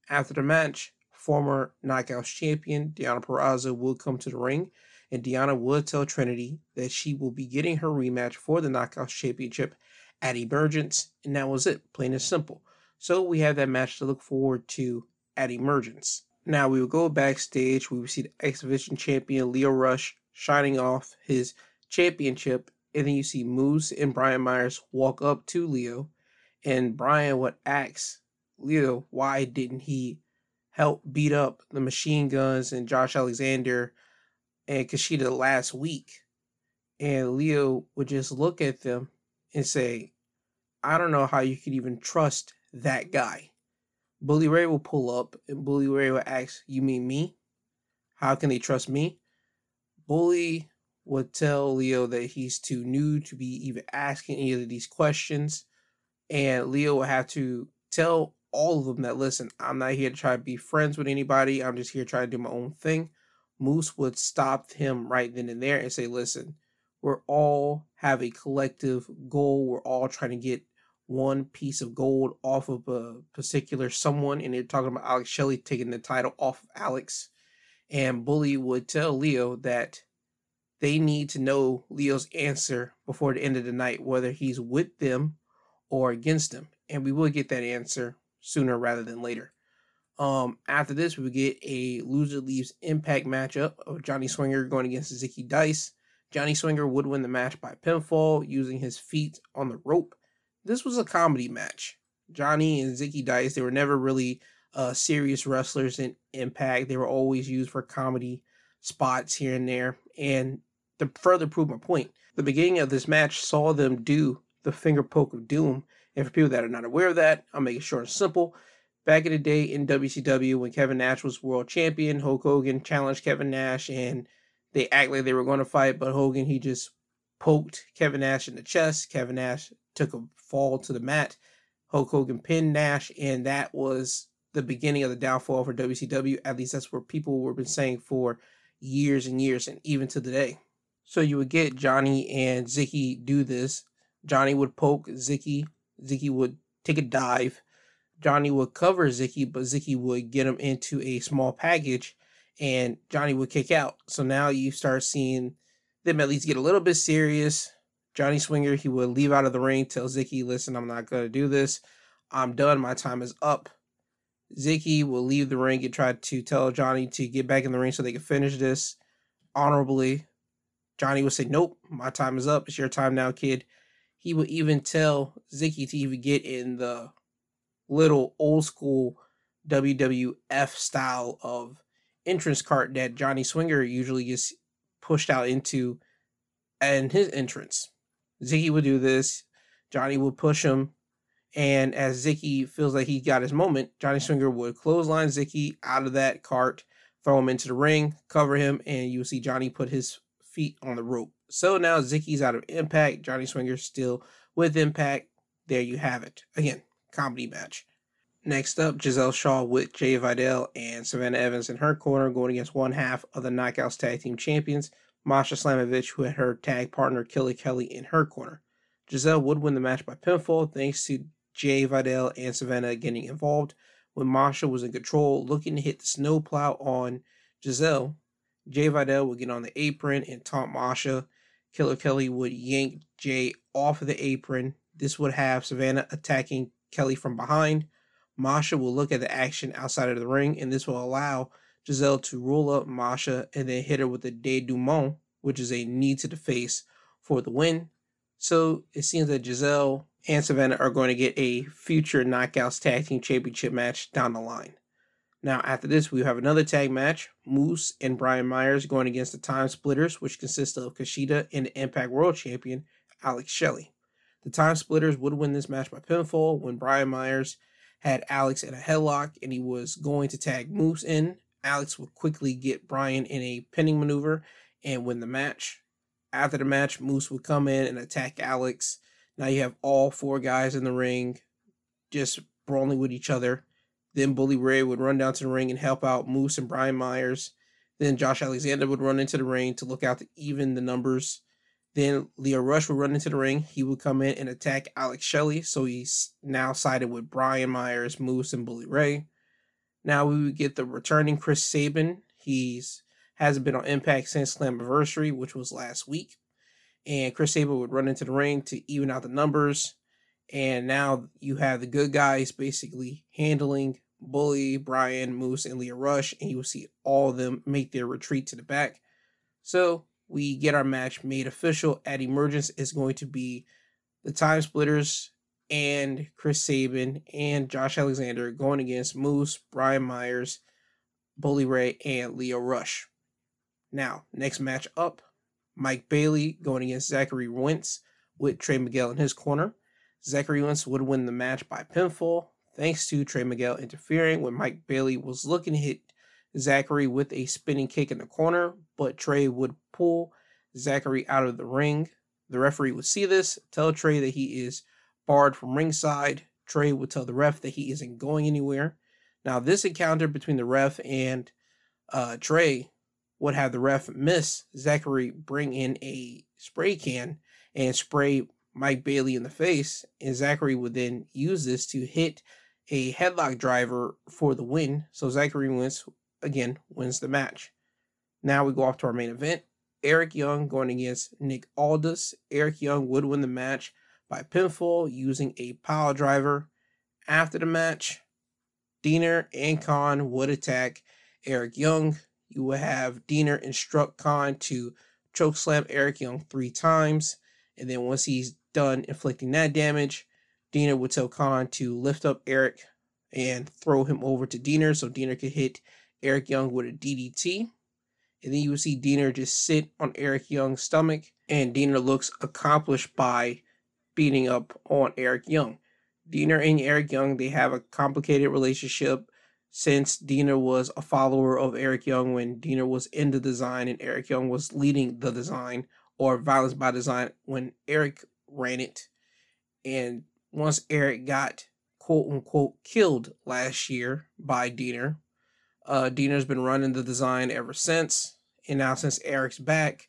After the match, former Knockouts champion Deonna Purrazzo would come to the ring, and Deonna would tell Trinity that she will be getting her rematch for the Knockouts championship at Emergence, and that was it, plain and simple. So we have that match to look forward to at Emergence. Now we will go backstage. We will see the X Division champion Lio Rush shining off his championship, and then you see Moose and Brian Myers walk up to Lio, and Brian would ask Lio why didn't he help beat up the machine guns and Josh Alexander and Kushida last week? And Lio would just look at them and say, I don't know how you could even trust that guy. Bully Ray will pull up and Bully Ray will ask, You mean me? How can they trust me? Bully would tell Lio that he's too new to be even asking any of these questions. And Lio will have to tell all of them that listen, I'm not here to try to be friends with anybody. I'm just here trying to do my own thing. Moose would stop him right then and there and say, listen, we're all have a collective goal. We're all trying to get one piece of gold off of a particular someone. And they're talking about Alex Shelley taking the title off of Alex. And Bully would tell Lio that they need to know Lio's answer before the end of the night, whether he's with them or against them. And we will get that answer sooner rather than later. Um, after this, we get a loser leaves impact matchup of Johnny Swinger going against Zicky Dice. Johnny Swinger would win the match by pinfall using his feet on the rope. This was a comedy match. Johnny and Zicky Dice, they were never really uh, serious wrestlers in Impact. They were always used for comedy spots here and there. And to further prove my point, the beginning of this match saw them do the finger poke of doom and for people that are not aware of that, I'll make it short and simple. Back in the day in WCW, when Kevin Nash was world champion, Hulk Hogan challenged Kevin Nash, and they act like they were going to fight, but Hogan he just poked Kevin Nash in the chest. Kevin Nash took a fall to the mat. Hulk Hogan pinned Nash, and that was the beginning of the downfall for WCW. At least that's what people were been saying for years and years, and even to today. So you would get Johnny and Zicky do this. Johnny would poke Zicky Zicky would take a dive. Johnny would cover Zicky, but Zicky would get him into a small package. and Johnny would kick out. So now you start seeing them at least get a little bit serious. Johnny Swinger, he would leave out of the ring, tell Zicky, listen, I'm not going to do this. I'm done. My time is up. Zicky will leave the ring and try to tell Johnny to get back in the ring so they can finish this honorably. Johnny would say, Nope, my time is up. It's your time now, kid. He would even tell Zicky to even get in the little old school WWF style of entrance cart that Johnny Swinger usually gets pushed out into and his entrance. Zicky would do this. Johnny would push him. And as Zicky feels like he got his moment, Johnny Swinger would clothesline Zicky out of that cart, throw him into the ring, cover him, and you'll see Johnny put his feet on the rope. So now Zicky's out of Impact. Johnny Swinger's still with Impact. There you have it. Again, comedy match. Next up, Giselle Shaw with Jai Vidal and Savannah Evans in her corner going against one half of the Knockouts Tag Team Champions, Masha Slamovich, who had her tag partner Killer Kelly in her corner. Giselle would win the match by pinfall thanks to Jai Vidal and Savannah getting involved. When Masha was in control, looking to hit the snowplow on Giselle, Jai Vidal would get on the apron and taunt Masha. Killer Kelly would yank Jai off of the apron. This would have Savannah attacking Kelly from behind. Masha will look at the action outside of the ring, and this will allow Giselle to roll up Masha and then hit her with a dénouement, which is a knee to the face for the win. So it seems that Giselle and Savannah are going to get a future Knockouts Tag Team Championship match down the line. Now, after this, we have another tag match Moose and Brian Myers going against the Time Splitters, which consist of Kushida and the Impact World Champion, Alex Shelley. The Time Splitters would win this match by pinfall when Brian Myers had Alex in a headlock and he was going to tag Moose in. Alex would quickly get Brian in a pinning maneuver and win the match. After the match, Moose would come in and attack Alex. Now you have all four guys in the ring just brawling with each other. Then Bully Ray would run down to the ring and help out Moose and Brian Myers. Then Josh Alexander would run into the ring to look out to even the numbers. Then Lio Rush would run into the ring. He would come in and attack Alex Shelley. So he's now sided with Brian Myers, Moose, and Bully Ray. Now we would get the returning Chris Sabin. He's hasn't been on Impact since Slammiversary, which was last week. And Chris Sabin would run into the ring to even out the numbers. And now you have the good guys basically handling Bully, Brian, Moose, and Lio Rush, and you will see all of them make their retreat to the back. So we get our match made official at Emergence is going to be the Time Splitters and Chris Sabin and Josh Alexander going against Moose, Brian Myers, Bully Ray, and Lio Rush. Now, next match up, Mike Bailey going against Zachary Wentz with Trey Miguel in his corner. Zachary Wentz would win the match by pinfall thanks to Trey Miguel interfering when Mike Bailey was looking to hit Zachary with a spinning kick in the corner, but Trey would pull Zachary out of the ring. The referee would see this, tell Trey that he is barred from ringside. Trey would tell the ref that he isn't going anywhere. Now, this encounter between the ref and uh, Trey would have the ref miss Zachary bring in a spray can and spray Mike Bailey in the face, and Zachary would then use this to hit a headlock driver for the win. So Zachary wins again, wins the match. Now we go off to our main event. Eric Young going against Nick Aldis. Eric Young would win the match by pinfall using a power driver. After the match, Deaner and Kon would attack Eric Young. You will have Deaner instruct Kon to chokeslam Eric Young three times. And then once he's done inflicting that damage, Deaner would tell Kon to lift up Eric and throw him over to Deaner so Deaner could hit Eric Young with a DDT. And then you would see Deaner just sit on Eric Young's stomach, and Deaner looks accomplished by beating up on Eric Young. Deaner and Eric Young, they have a complicated relationship since Deaner was a follower of Eric Young when Deaner was in the design and Eric Young was leading the design or violence by design when Eric ran it. And once Eric got quote unquote killed last year by Deaner, uh, Deaner's been running the design ever since. And now, since Eric's back,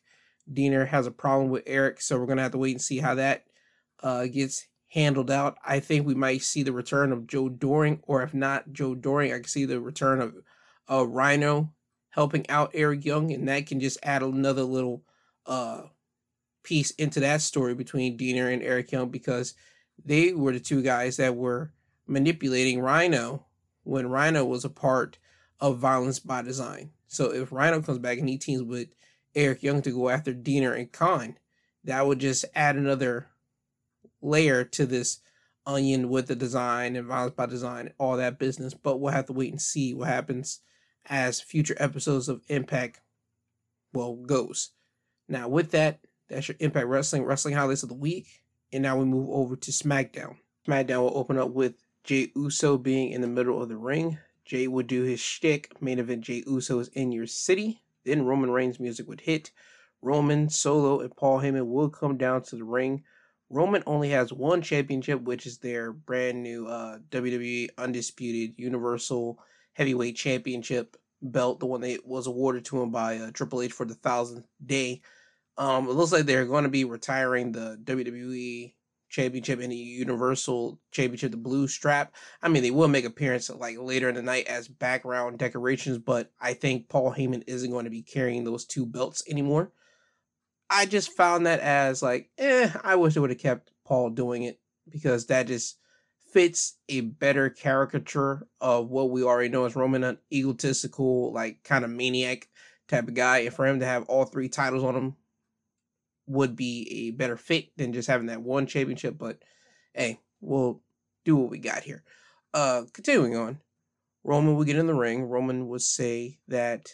Deaner has a problem with Eric. So we're going to have to wait and see how that uh, gets handled out. I think we might see the return of Joe Doering, or if not Joe Doering, I can see the return of uh, Rhino helping out Eric Young, and that can just add another little uh piece into that story between Deaner and Eric Young because they were the two guys that were manipulating Rhino when Rhino was a part of Violence by Design. So if Rhino comes back and he teams with Eric Young to go after Deaner and Kon, that would just add another layer to this onion with the design and Violence by Design, all that business. But we'll have to wait and see what happens as future episodes of Impact well goes. Now with that, that's your Impact Wrestling Wrestling Highlights of the Week. And now we move over to SmackDown. SmackDown will open up with Jey Uso being in the middle of the ring. Jey would do his shtick. Main event Jey Uso is in your city. Then Roman Reigns music would hit. Roman, Solo, and Paul Heyman will come down to the ring. Roman only has one championship, which is their brand new uh, WWE Undisputed Universal Heavyweight Championship belt, the one that was awarded to him by uh, Triple H for the thousandth day. Um, it looks like they're going to be retiring the WWE Championship and the Universal Championship, the blue strap. I mean, they will make appearance like later in the night as background decorations, but I think Paul Heyman isn't going to be carrying those two belts anymore. I just found that as like, eh, I wish they would have kept Paul doing it because that just fits a better caricature of what we already know as Roman, an egotistical, like kind of maniac type of guy. And for him to have all three titles on him would be a better fit than just having that one championship. But hey, we'll do what we got here. Uh, continuing on, Roman would get in the ring. Roman would say that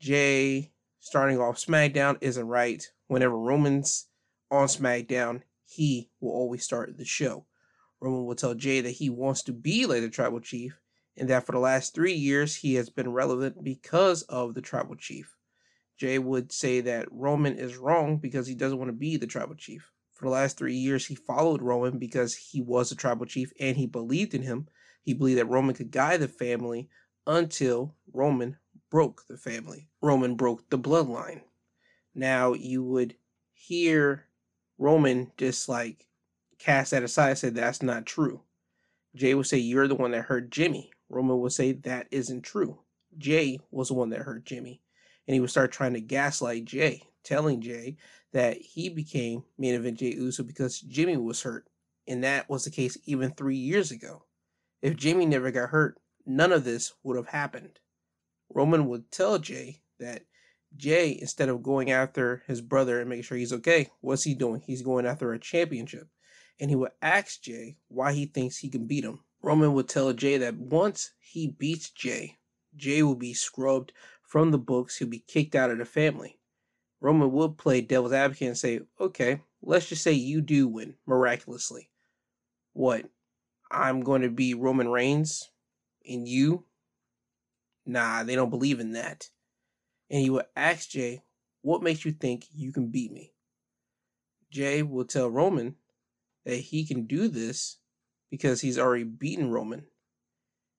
Jey starting off SmackDown isn't right. Whenever Roman's on SmackDown, he will always start the show. Roman will tell Jey that he wants to be like the tribal chief and that for the last three years he has been relevant because of the tribal chief. Jey would say that Roman is wrong because he doesn't want to be the tribal chief. For the last three years, he followed Roman because he was the tribal chief and he believed in him. He believed that Roman could guide the family until Roman broke the family. Roman broke the bloodline. Now you would hear Roman just like cast that aside and say that's not true. Jey would say, You're the one that hurt Jimmy. Roman would say, That isn't true. Jey was the one that hurt Jimmy and he would start trying to gaslight Jey, telling Jey that he became main event Jey Uso because Jimmy was hurt, and that was the case even three years ago. If Jimmy never got hurt, none of this would have happened. Roman would tell Jey that Jey, instead of going after his brother and making sure he's okay, what's he doing? He's going after a championship. And he would ask Jey why he thinks he can beat him. Roman would tell Jey that once he beats Jey, Jey will be scrubbed from the books, he'll be kicked out of the family. Roman would play devil's advocate and say, okay, let's just say you do win miraculously. What? I'm going to be Roman Reigns and you? Nah, they don't believe in that. And he would ask Jey, what makes you think you can beat me? Jey will tell Roman that he can do this because he's already beaten Roman.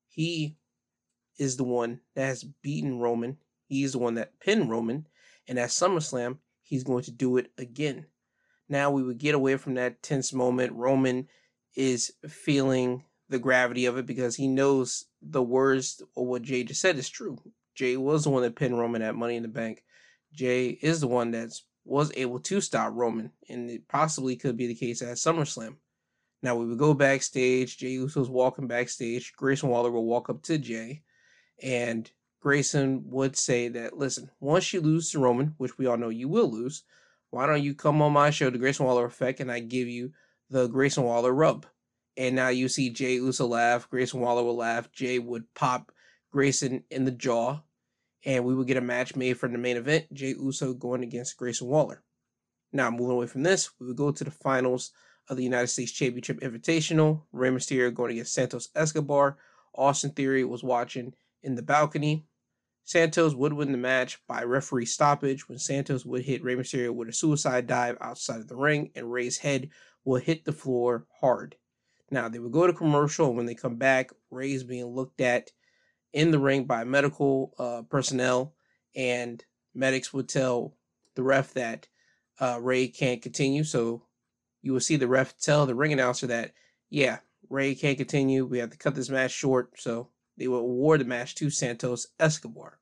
He is the one that has beaten Roman. He's the one that pinned Roman. And at SummerSlam, he's going to do it again. Now we would get away from that tense moment. Roman is feeling the gravity of it because he knows the words or what Jey just said is true. Jey was the one that pinned Roman at Money in the Bank. Jey is the one that was able to stop Roman, and it possibly could be the case at SummerSlam. Now we would go backstage. Jey Uso's walking backstage. Grayson Waller will walk up to Jey, and Grayson would say that, listen, once you lose to Roman, which we all know you will lose, why don't you come on my show, the Grayson Waller Effect, and I give you the Grayson Waller rub? And now you see Jey Uso laugh, Grayson Waller will laugh, Jey would pop Grayson in the jaw, and we would get a match made for the main event, Jey Uso going against Grayson Waller. Now, moving away from this, we would go to the finals of the United States Championship Invitational. Rey Mysterio going against Santos Escobar. Austin Theory was watching in the balcony. Santos would win the match by referee stoppage when Santos would hit Rey Mysterio with a suicide dive outside of the ring, and Rey's head will hit the floor hard. Now, they would go to commercial, and when they come back, Rey's being looked at in the ring by medical uh, personnel, and medics would tell the ref that uh, Rey can't continue. So you will see the ref tell the ring announcer that, yeah, Rey can't continue. We have to cut this match short. So they will award the match to Santos Escobar.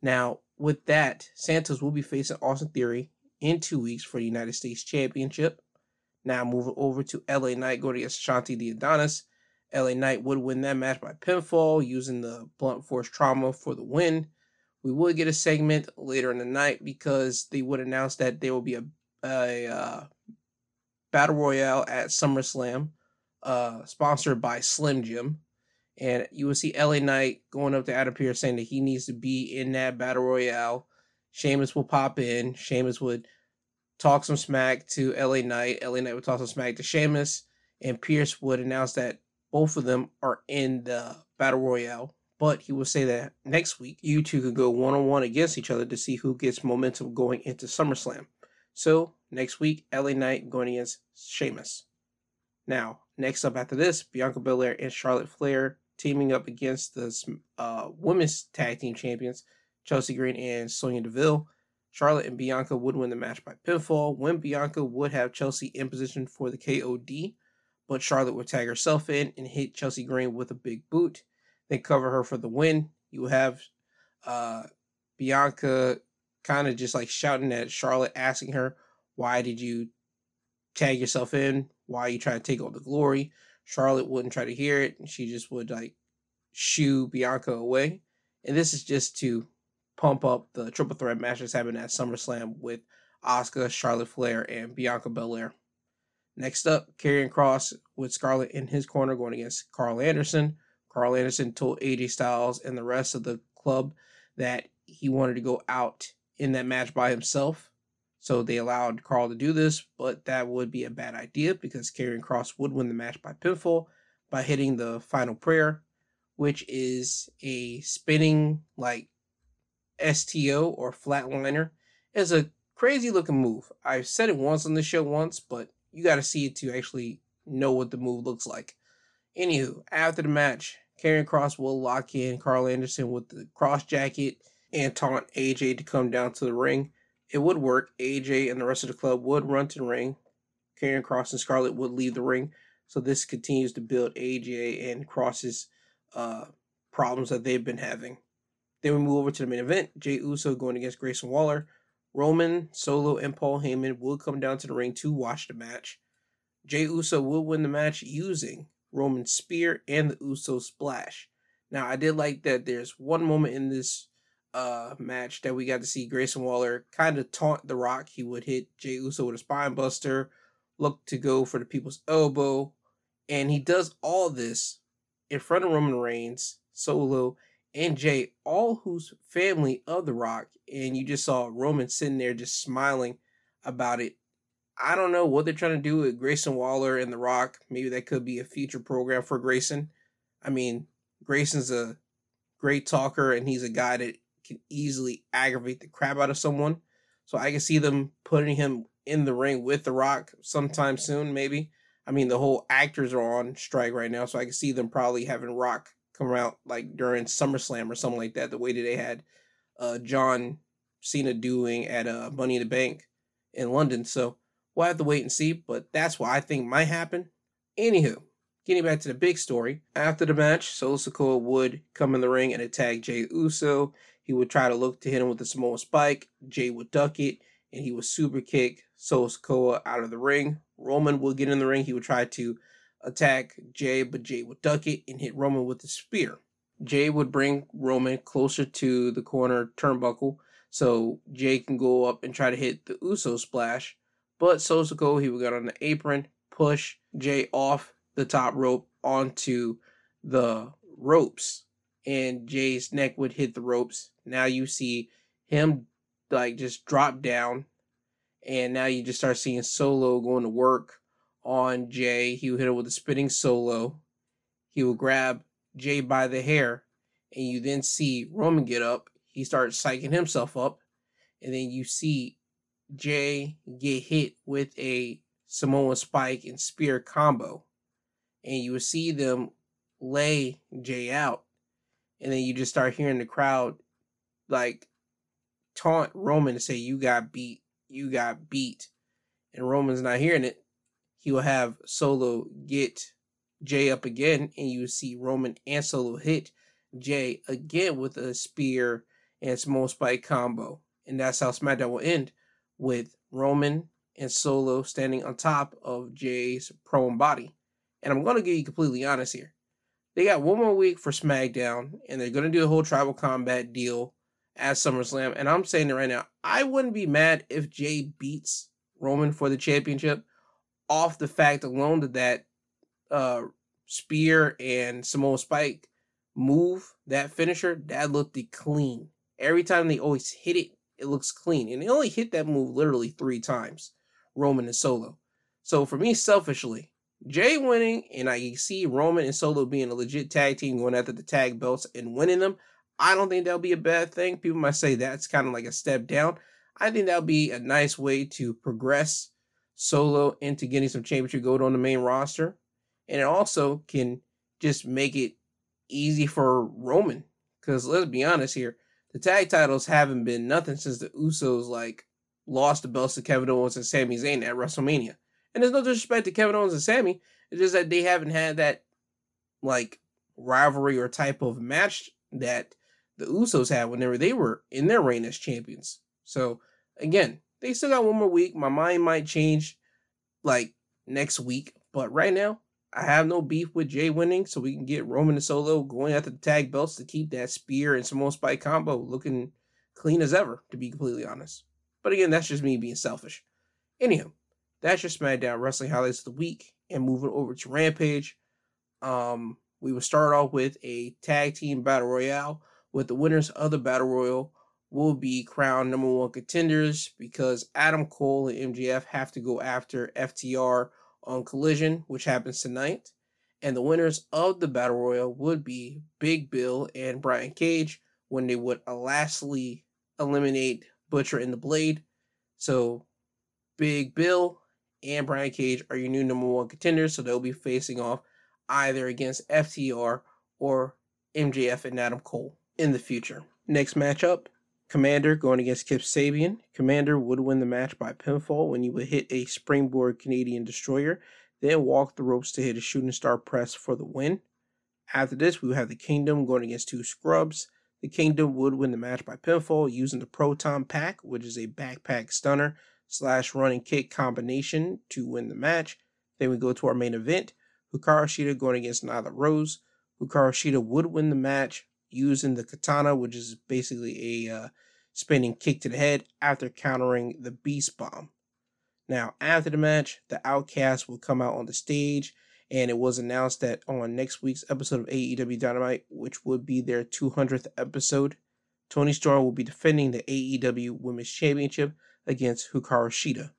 Now, with that, Santos will be facing Austin Theory in two weeks for the United States Championship. Now, moving over to LA Knight going against Shanti the Adonis. LA Knight would win that match by pinfall using the blunt force trauma for the win. We would get a segment later in the night because they would announce that there will be a, a uh, battle royale at SummerSlam, uh, sponsored by Slim Jim. And you will see LA Knight going up to Adam Pearce saying that he needs to be in that battle royale. Sheamus will pop in. Sheamus would talk some smack to LA Knight. LA Knight would talk some smack to Sheamus. And Pearce would announce that both of them are in the battle royale. But he will say that next week you two could go one on one against each other to see who gets momentum going into SummerSlam. So next week, LA Knight going against Sheamus. Now, next up after this, Bianca Belair and Charlotte Flair teaming up against the uh, women's tag team champions, Chelsea Green and Sonya Deville. Charlotte and Bianca would win the match by pinfall when Bianca would have Chelsea in position for the KOD, but Charlotte would tag herself in and hit Chelsea Green with a big boot, then cover her for the win. You have uh, Bianca kind of just like shouting at Charlotte, asking her, Why did you tag yourself in? Why are you trying to take all the glory? Charlotte wouldn't try to hear it. She just would like shoo Bianca away. And this is just to pump up the triple threat match that's happening at SummerSlam with Asuka, Charlotte Flair, and Bianca Belair. Next up, Karrion Kross with Scarlett in his corner going against Karl Anderson. Karl Anderson told AJ Styles and the rest of the club that he wanted to go out in that match by himself. So they allowed Karl to do this, but that would be a bad idea because Karrion Kross would win the match by pinfall by hitting the final prayer, which is a spinning like STO or flatliner. It's a crazy looking move. I've said it once on the show once, but you got to see it to actually know what the move looks like. Anywho, after the match, Karrion Kross will lock in Karl Anderson with the cross jacket and taunt AJ to come down to the ring it would work. AJ and the rest of the club would run to the ring. Karrion Kross and Scarlett would leave the ring. So this continues to build AJ and Kross's uh, problems that they've been having. Then we move over to the main event. Jey Uso going against Grayson Waller. Roman, Solo, and Paul Heyman will come down to the ring to watch the match. Jey Uso will win the match using Roman's spear and the Uso splash. Now, I did like that there's one moment in this uh, match that we got to see Grayson Waller kind of taunt The Rock. He would hit Jey Uso with a spine buster, look to go for the people's elbow, and he does all this in front of Roman Reigns, Solo, and Jey, all whose family of The Rock. And you just saw Roman sitting there just smiling about it. I don't know what they're trying to do with Grayson Waller and The Rock. Maybe that could be a future program for Grayson. I mean, Grayson's a great talker, and he's a guy that can easily aggravate the crap out of someone. So I can see them putting him in the ring with The Rock sometime soon, maybe. I mean, the whole actors are on strike right now, so I can see them probably having Rock come out like during SummerSlam or something like that, the way that they had uh, John Cena doing at uh, Money in the Bank in London. So we'll have to wait and see, but that's what I think might happen. Anywho, getting back to the big story, after the match, Solo Sikoa would come in the ring and attack Jey Uso. He would try to look to hit him with a Samoan spike. Jey would duck it, and he would super kick Solo Sikoa out of the ring. Roman would get in the ring. He would try to attack Jey, but Jey would duck it and hit Roman with a spear. Jey would bring Roman closer to the corner turnbuckle so Jey can go up and try to hit the Uso splash. But Solo he would get on the apron, push Jey off the top rope onto the ropes and Jey's neck would hit the ropes. Now you see him like just drop down, and now you just start seeing Solo going to work on Jey. He would hit him with a spinning solo. He would grab Jey by the hair, and you then see Roman get up. He starts psyching himself up, and then you see Jey get hit with a Samoan spike and spear combo, and you will see them lay Jey out and then you just start hearing the crowd like taunt Roman to say you got beat, you got beat, and Roman's not hearing it. He will have Solo get Jey up again, and you see Roman and Solo hit Jey again with a spear and Samoan Spike combo. And that's how SmackDown will end with Roman and Solo standing on top of Jey's prone body. And I'm going to be completely honest here. They got one more week for SmackDown, and they're going to do the whole tribal combat deal at SummerSlam. And I'm saying it right now. I wouldn't be mad if Jey beats Roman for the championship off the fact alone that that uh, spear and Samoan Spike move, that finisher, that looked clean. Every time they always hit it, it looks clean. And they only hit that move literally three times, Roman and Solo. So for me, selfishly, Jey winning and I see Roman and Solo being a legit tag team going after the tag belts and winning them, I don't think that'll be a bad thing. People might say that's kind of like a step down. I think that'll be a nice way to progress Solo into getting some championship gold on the main roster. And it also can just make it easy for Roman. Because let's be honest here, the tag titles haven't been nothing since the Usos like lost the belts to Kevin Owens and Sami Zayn at WrestleMania. And there's no disrespect to Kevin Owens and Sami. It's just that they haven't had that like rivalry or type of match that the Usos had whenever they were in their reign as champions. So again, they still got one more week. My mind might change like next week, but right now I have no beef with Jey winning, so we can get Roman and Solo going after the tag belts to keep that spear and Samoan Spike combo looking clean as ever, to be completely honest. But again, that's just me being selfish. Anyhow, that's your SmackDown Wrestling Highlights of the Week. And moving over to Rampage, um, we will start off with a tag team battle royale with the winners of the battle royal will be crowned number one contenders because Adam Cole and MJF have to go after FTR on Collision, which happens tonight. And the winners of the Battle Royal would be Big Bill and Brian Cage when they would lastly eliminate Butcher and the Blade. So Big Bill and Brian Cage are your new number one contenders, so they'll be facing off either against FTR or MJF and Adam Cole in the future. Next matchup Commander going against Kip Sabian. Commander would win the match by pinfall when he would hit a springboard Canadian destroyer, then walk the ropes to hit a shooting star press for the win. After this, we would have the Kingdom going against two scrubs. The Kingdom would win the match by pinfall using the Proton Pack, which is a backpack stunner slash running kick combination to win the match. Then we go to our main event. Hikaru Shida going against Nyla Rose. Hikaru Shida would win the match using the katana, which is basically a uh, spinning kick to the head after countering the beast bomb. Now, after the match, the Outcast will come out on the stage, and it was announced that on next week's episode of AEW Dynamite, which would be their 200th episode, Toni Storm will be defending the AEW Women's Championship against Hikaru Shida.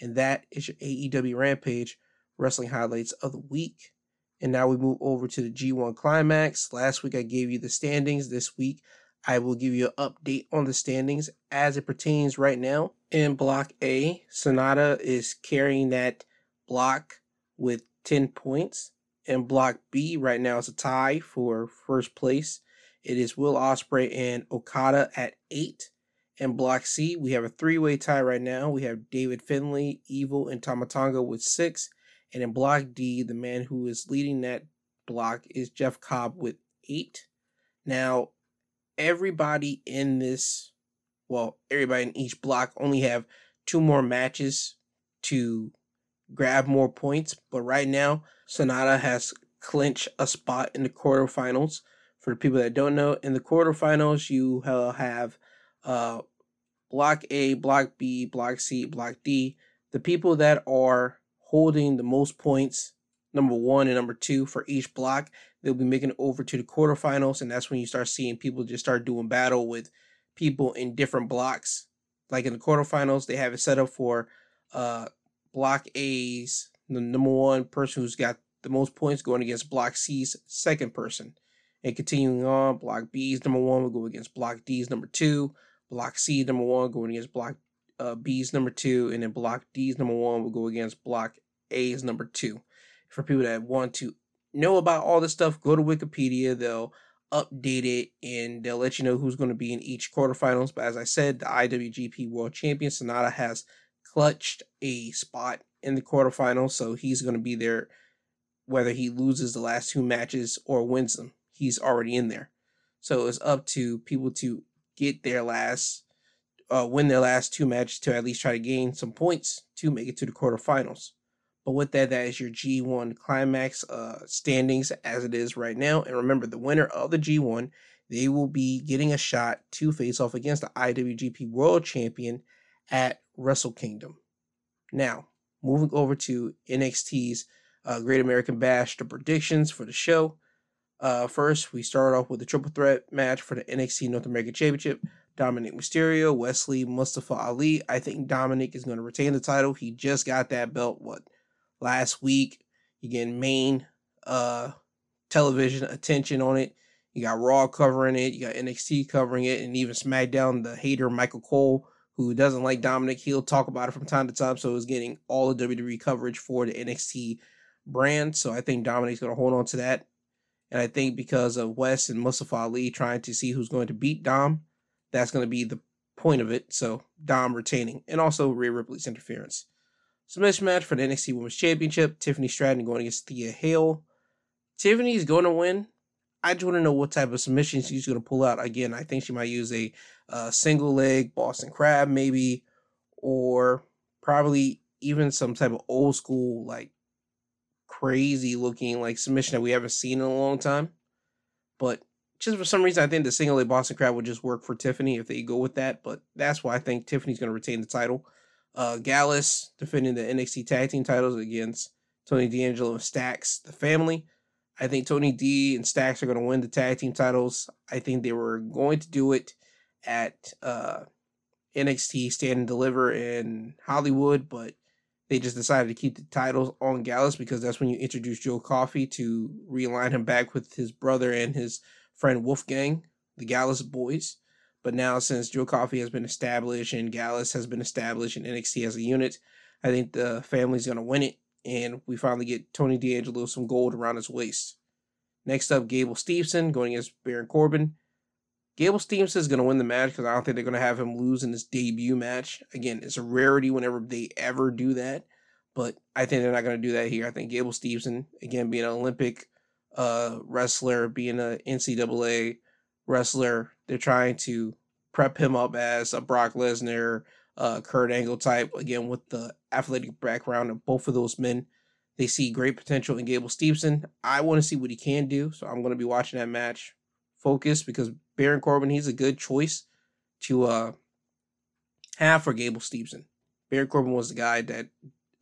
And that is your AEW Rampage wrestling highlights of the week. And now we move over to the G1 Climax. Last week I gave you the standings. This week I will give you an update on the standings as it pertains right now. In Block A, Sanada is carrying that block with 10 points. In Block B, right now it's a tie for first place. It is Will Ospreay and Okada at 8. In Block C, we have a three-way tie right now. We have David Finlay, Evil, and Tama Tonga with 6. And in block D, the man who is leading that block is Jeff Cobb with eight. Now, everybody in this, well, everybody in each block only have two more matches to grab more points. But right now, Sanada has clinched a spot in the quarterfinals. For the people that don't know, in the quarterfinals, you have uh, Block A, Block B, Block C, Block D. The people that are holding the most points, number one and number two for each block. They'll be making it over to the quarterfinals, and that's when you start seeing people just start doing battle with people in different blocks. Like in the quarterfinals, they have it set up for uh, block A's, the number one person who's got the most points going against block C's second person. And continuing on, block B's number one will go against block D's number two, block C number one going against block uh, B's number two, and then block D's number one will go against block A's number two. For people that want to know about all this stuff, go to Wikipedia. They'll update it and they'll let you know who's going to be in each quarterfinals. But as I said, the IWGP World Champion Sanada has clutched a spot in the quarterfinals, so he's going to be there whether he loses the last two matches or wins them. He's already in there. So it's up to people to get their last, uh, win their last two matches to at least try to gain some points to make it to the quarterfinals. But with that, that is your G1 climax uh, standings as it is right now. And remember, the winner of the G1, they will be getting a shot to face off against the IWGP World Champion at Wrestle Kingdom. Now, moving over to NXT's uh, Great American Bash, the predictions for the show. Uh, first, we start off with the triple threat match for the NXT North American Championship. Dominik Mysterio, Wes Lee, Mustafa Ali. I think Dominik is going to retain the title. He just got that belt, what, last week. Get main uh, television attention on it. You got Raw covering it. You got NXT covering it. And even SmackDown, the hater Michael Cole who doesn't like Dominik, he'll talk about it from time to time. So it's getting all the WWE coverage for the NXT brand. So I think Dominik's going to hold on to that. And I think because of Wes and Mustafa Ali trying to see who's going to beat Dom, that's going to be the point of it. So Dom retaining. And also Rhea Ripley's interference. Submission match for the NXT Women's Championship. Tiffany Stratton going against Thea Hail. Tiffany's going to win. I just want to know what type of submission she's going to pull out. Again, I think she might use a uh, single leg Boston Crab, maybe, or probably even some type of old school, like crazy looking like submission that we haven't seen in a long time. But just for some reason, I think the single leg Boston Crab would just work for Tiffany if they go with that. But that's why I think Tiffany's going to retain the title. Uh, Gallus defending the NXT Tag Team titles against Tony D'Angelo and Stacks, the family. I think Tony D and Stacks are going to win the tag team titles. I think they were going to do it at uh, NXT Stand and Deliver in Hollywood, but they just decided to keep the titles on Gallus because that's when you introduce Joe Coffey to realign him back with his brother and his friend Wolfgang, the Gallus boys. But now, since Joe Coffey has been established and Gallus has been established in NXT as a unit, I think the family's going to win it and we finally get Tony D'Angelo some gold around his waist. Next up, Gable Steveson going against Baron Corbin. Gable Steveson is going to win the match because I don't think they're going to have him lose in his debut match. Again, it's a rarity whenever they ever do that, but I think they're not going to do that here. I think Gable Steveson, again, being an Olympic uh, wrestler, being an NCAA wrestler, they're trying to prep him up as a Brock Lesnar, uh, Kurt Angle type. Again, with the athletic background of both of those men, they see great potential in Gable Steveson. I want to see what he can do, so I'm going to be watching that match. Focus because Baron Corbin, he's a good choice to uh, have for Gable Steveson. Baron Corbin was the guy that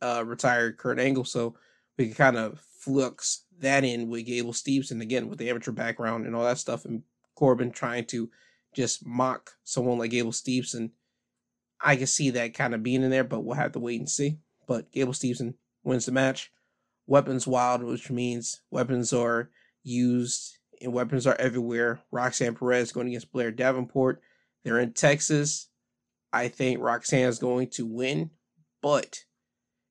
uh, retired Kurt Angle, so we can kind of flux that in with Gable Steveson again with the amateur background and all that stuff, and Corbin trying to just mock someone like Gable Steveson I can see that kind of being in there, but we'll have to wait and see. But Gable Steveson wins the match. Weapons wild, which means weapons are used and weapons are everywhere. Roxanne Perez going against Blair Davenport. They're in Texas. I think Roxanne is going to win, but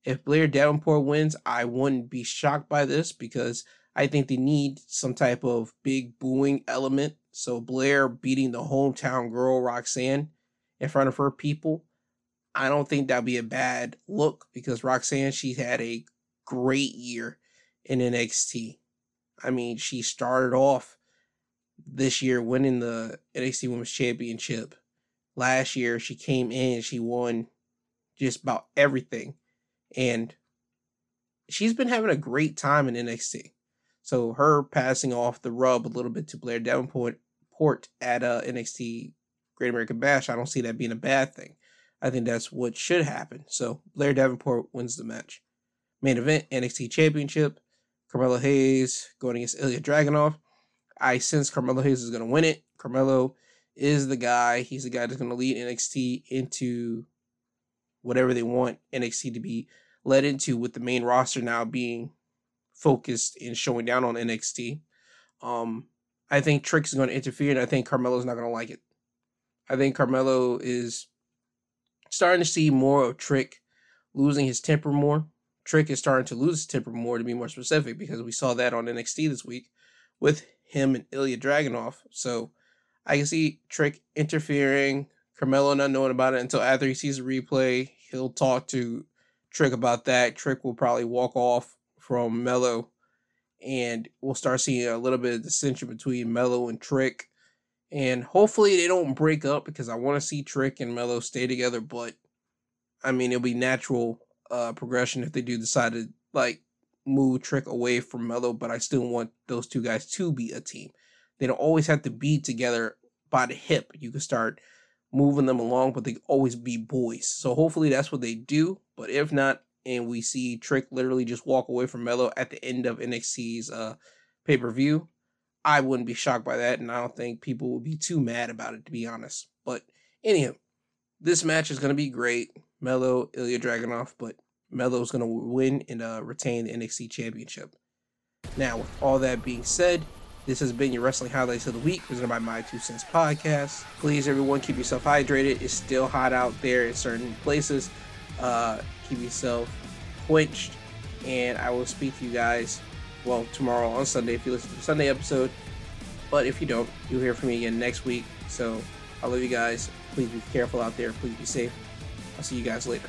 if Blair Davenport wins, I wouldn't be shocked by this because I think they need some type of big booing element. So Blair beating the hometown girl Roxanne in front of her people, I don't think that'd be a bad look because Roxanne, she had a great year in NXT. I mean, she started off this year winning the NXT Women's Championship. Last year, she came in, she won just about everything. And she's been having a great time in NXT. So her passing off the rub a little bit to Blair Davenport port at uh, NXT Great American Bash, I don't see that being a bad thing. I think that's what should happen. So Blair Davenport wins the match. Main event NXT Championship. Carmelo Hayes going against Ilya Dragunov. I sense Carmelo Hayes is going to win it. Carmelo is the guy. He's the guy that's going to lead NXT into whatever they want NXT to be led into, with the main roster now being focused and showing down on NXT. Um, I think Trick's going to interfere, and I think Carmelo's not going to like it. I think Carmelo is starting to see more of Trick losing his temper more. Trick is starting to lose his temper more, to be more specific, because we saw that on NXT this week with him and Ilya Dragunov. So I can see Trick interfering, Carmelo not knowing about it until after he sees the replay. He'll talk to Trick about that. Trick will probably walk off from Melo, and we'll start seeing a little bit of dissension between Melo and Trick And hopefully they don't break up because I want to see Trick and Melo stay together. But I mean, it'll be natural uh, progression if they do decide to like move Trick away from Melo. But I still want those two guys to be a team. They don't always have to be together by the hip. You can start moving them along, but they always be boys. So hopefully that's what they do. But if not, and we see Trick literally just walk away from Melo at the end of NXT's uh, pay per view, I wouldn't be shocked by that, and I don't think people would be too mad about it, to be honest. But anyhow, this match is going to be great. Melo, Ilya Dragunov, but Melo's going to win and uh, retain the NXT Championship. Now, with all that being said, this has been your Wrestling Highlights of the Week, presented by My Two Cents Podcast. Please, everyone, keep yourself hydrated. It's still hot out there in certain places. Uh, keep yourself quenched, and I will speak to you guys, well, tomorrow on Sunday if you listen to the Sunday episode. But if you don't, you'll hear from me again next week. So I love you guys. Please be careful out there. Please be safe. I'll see you guys later.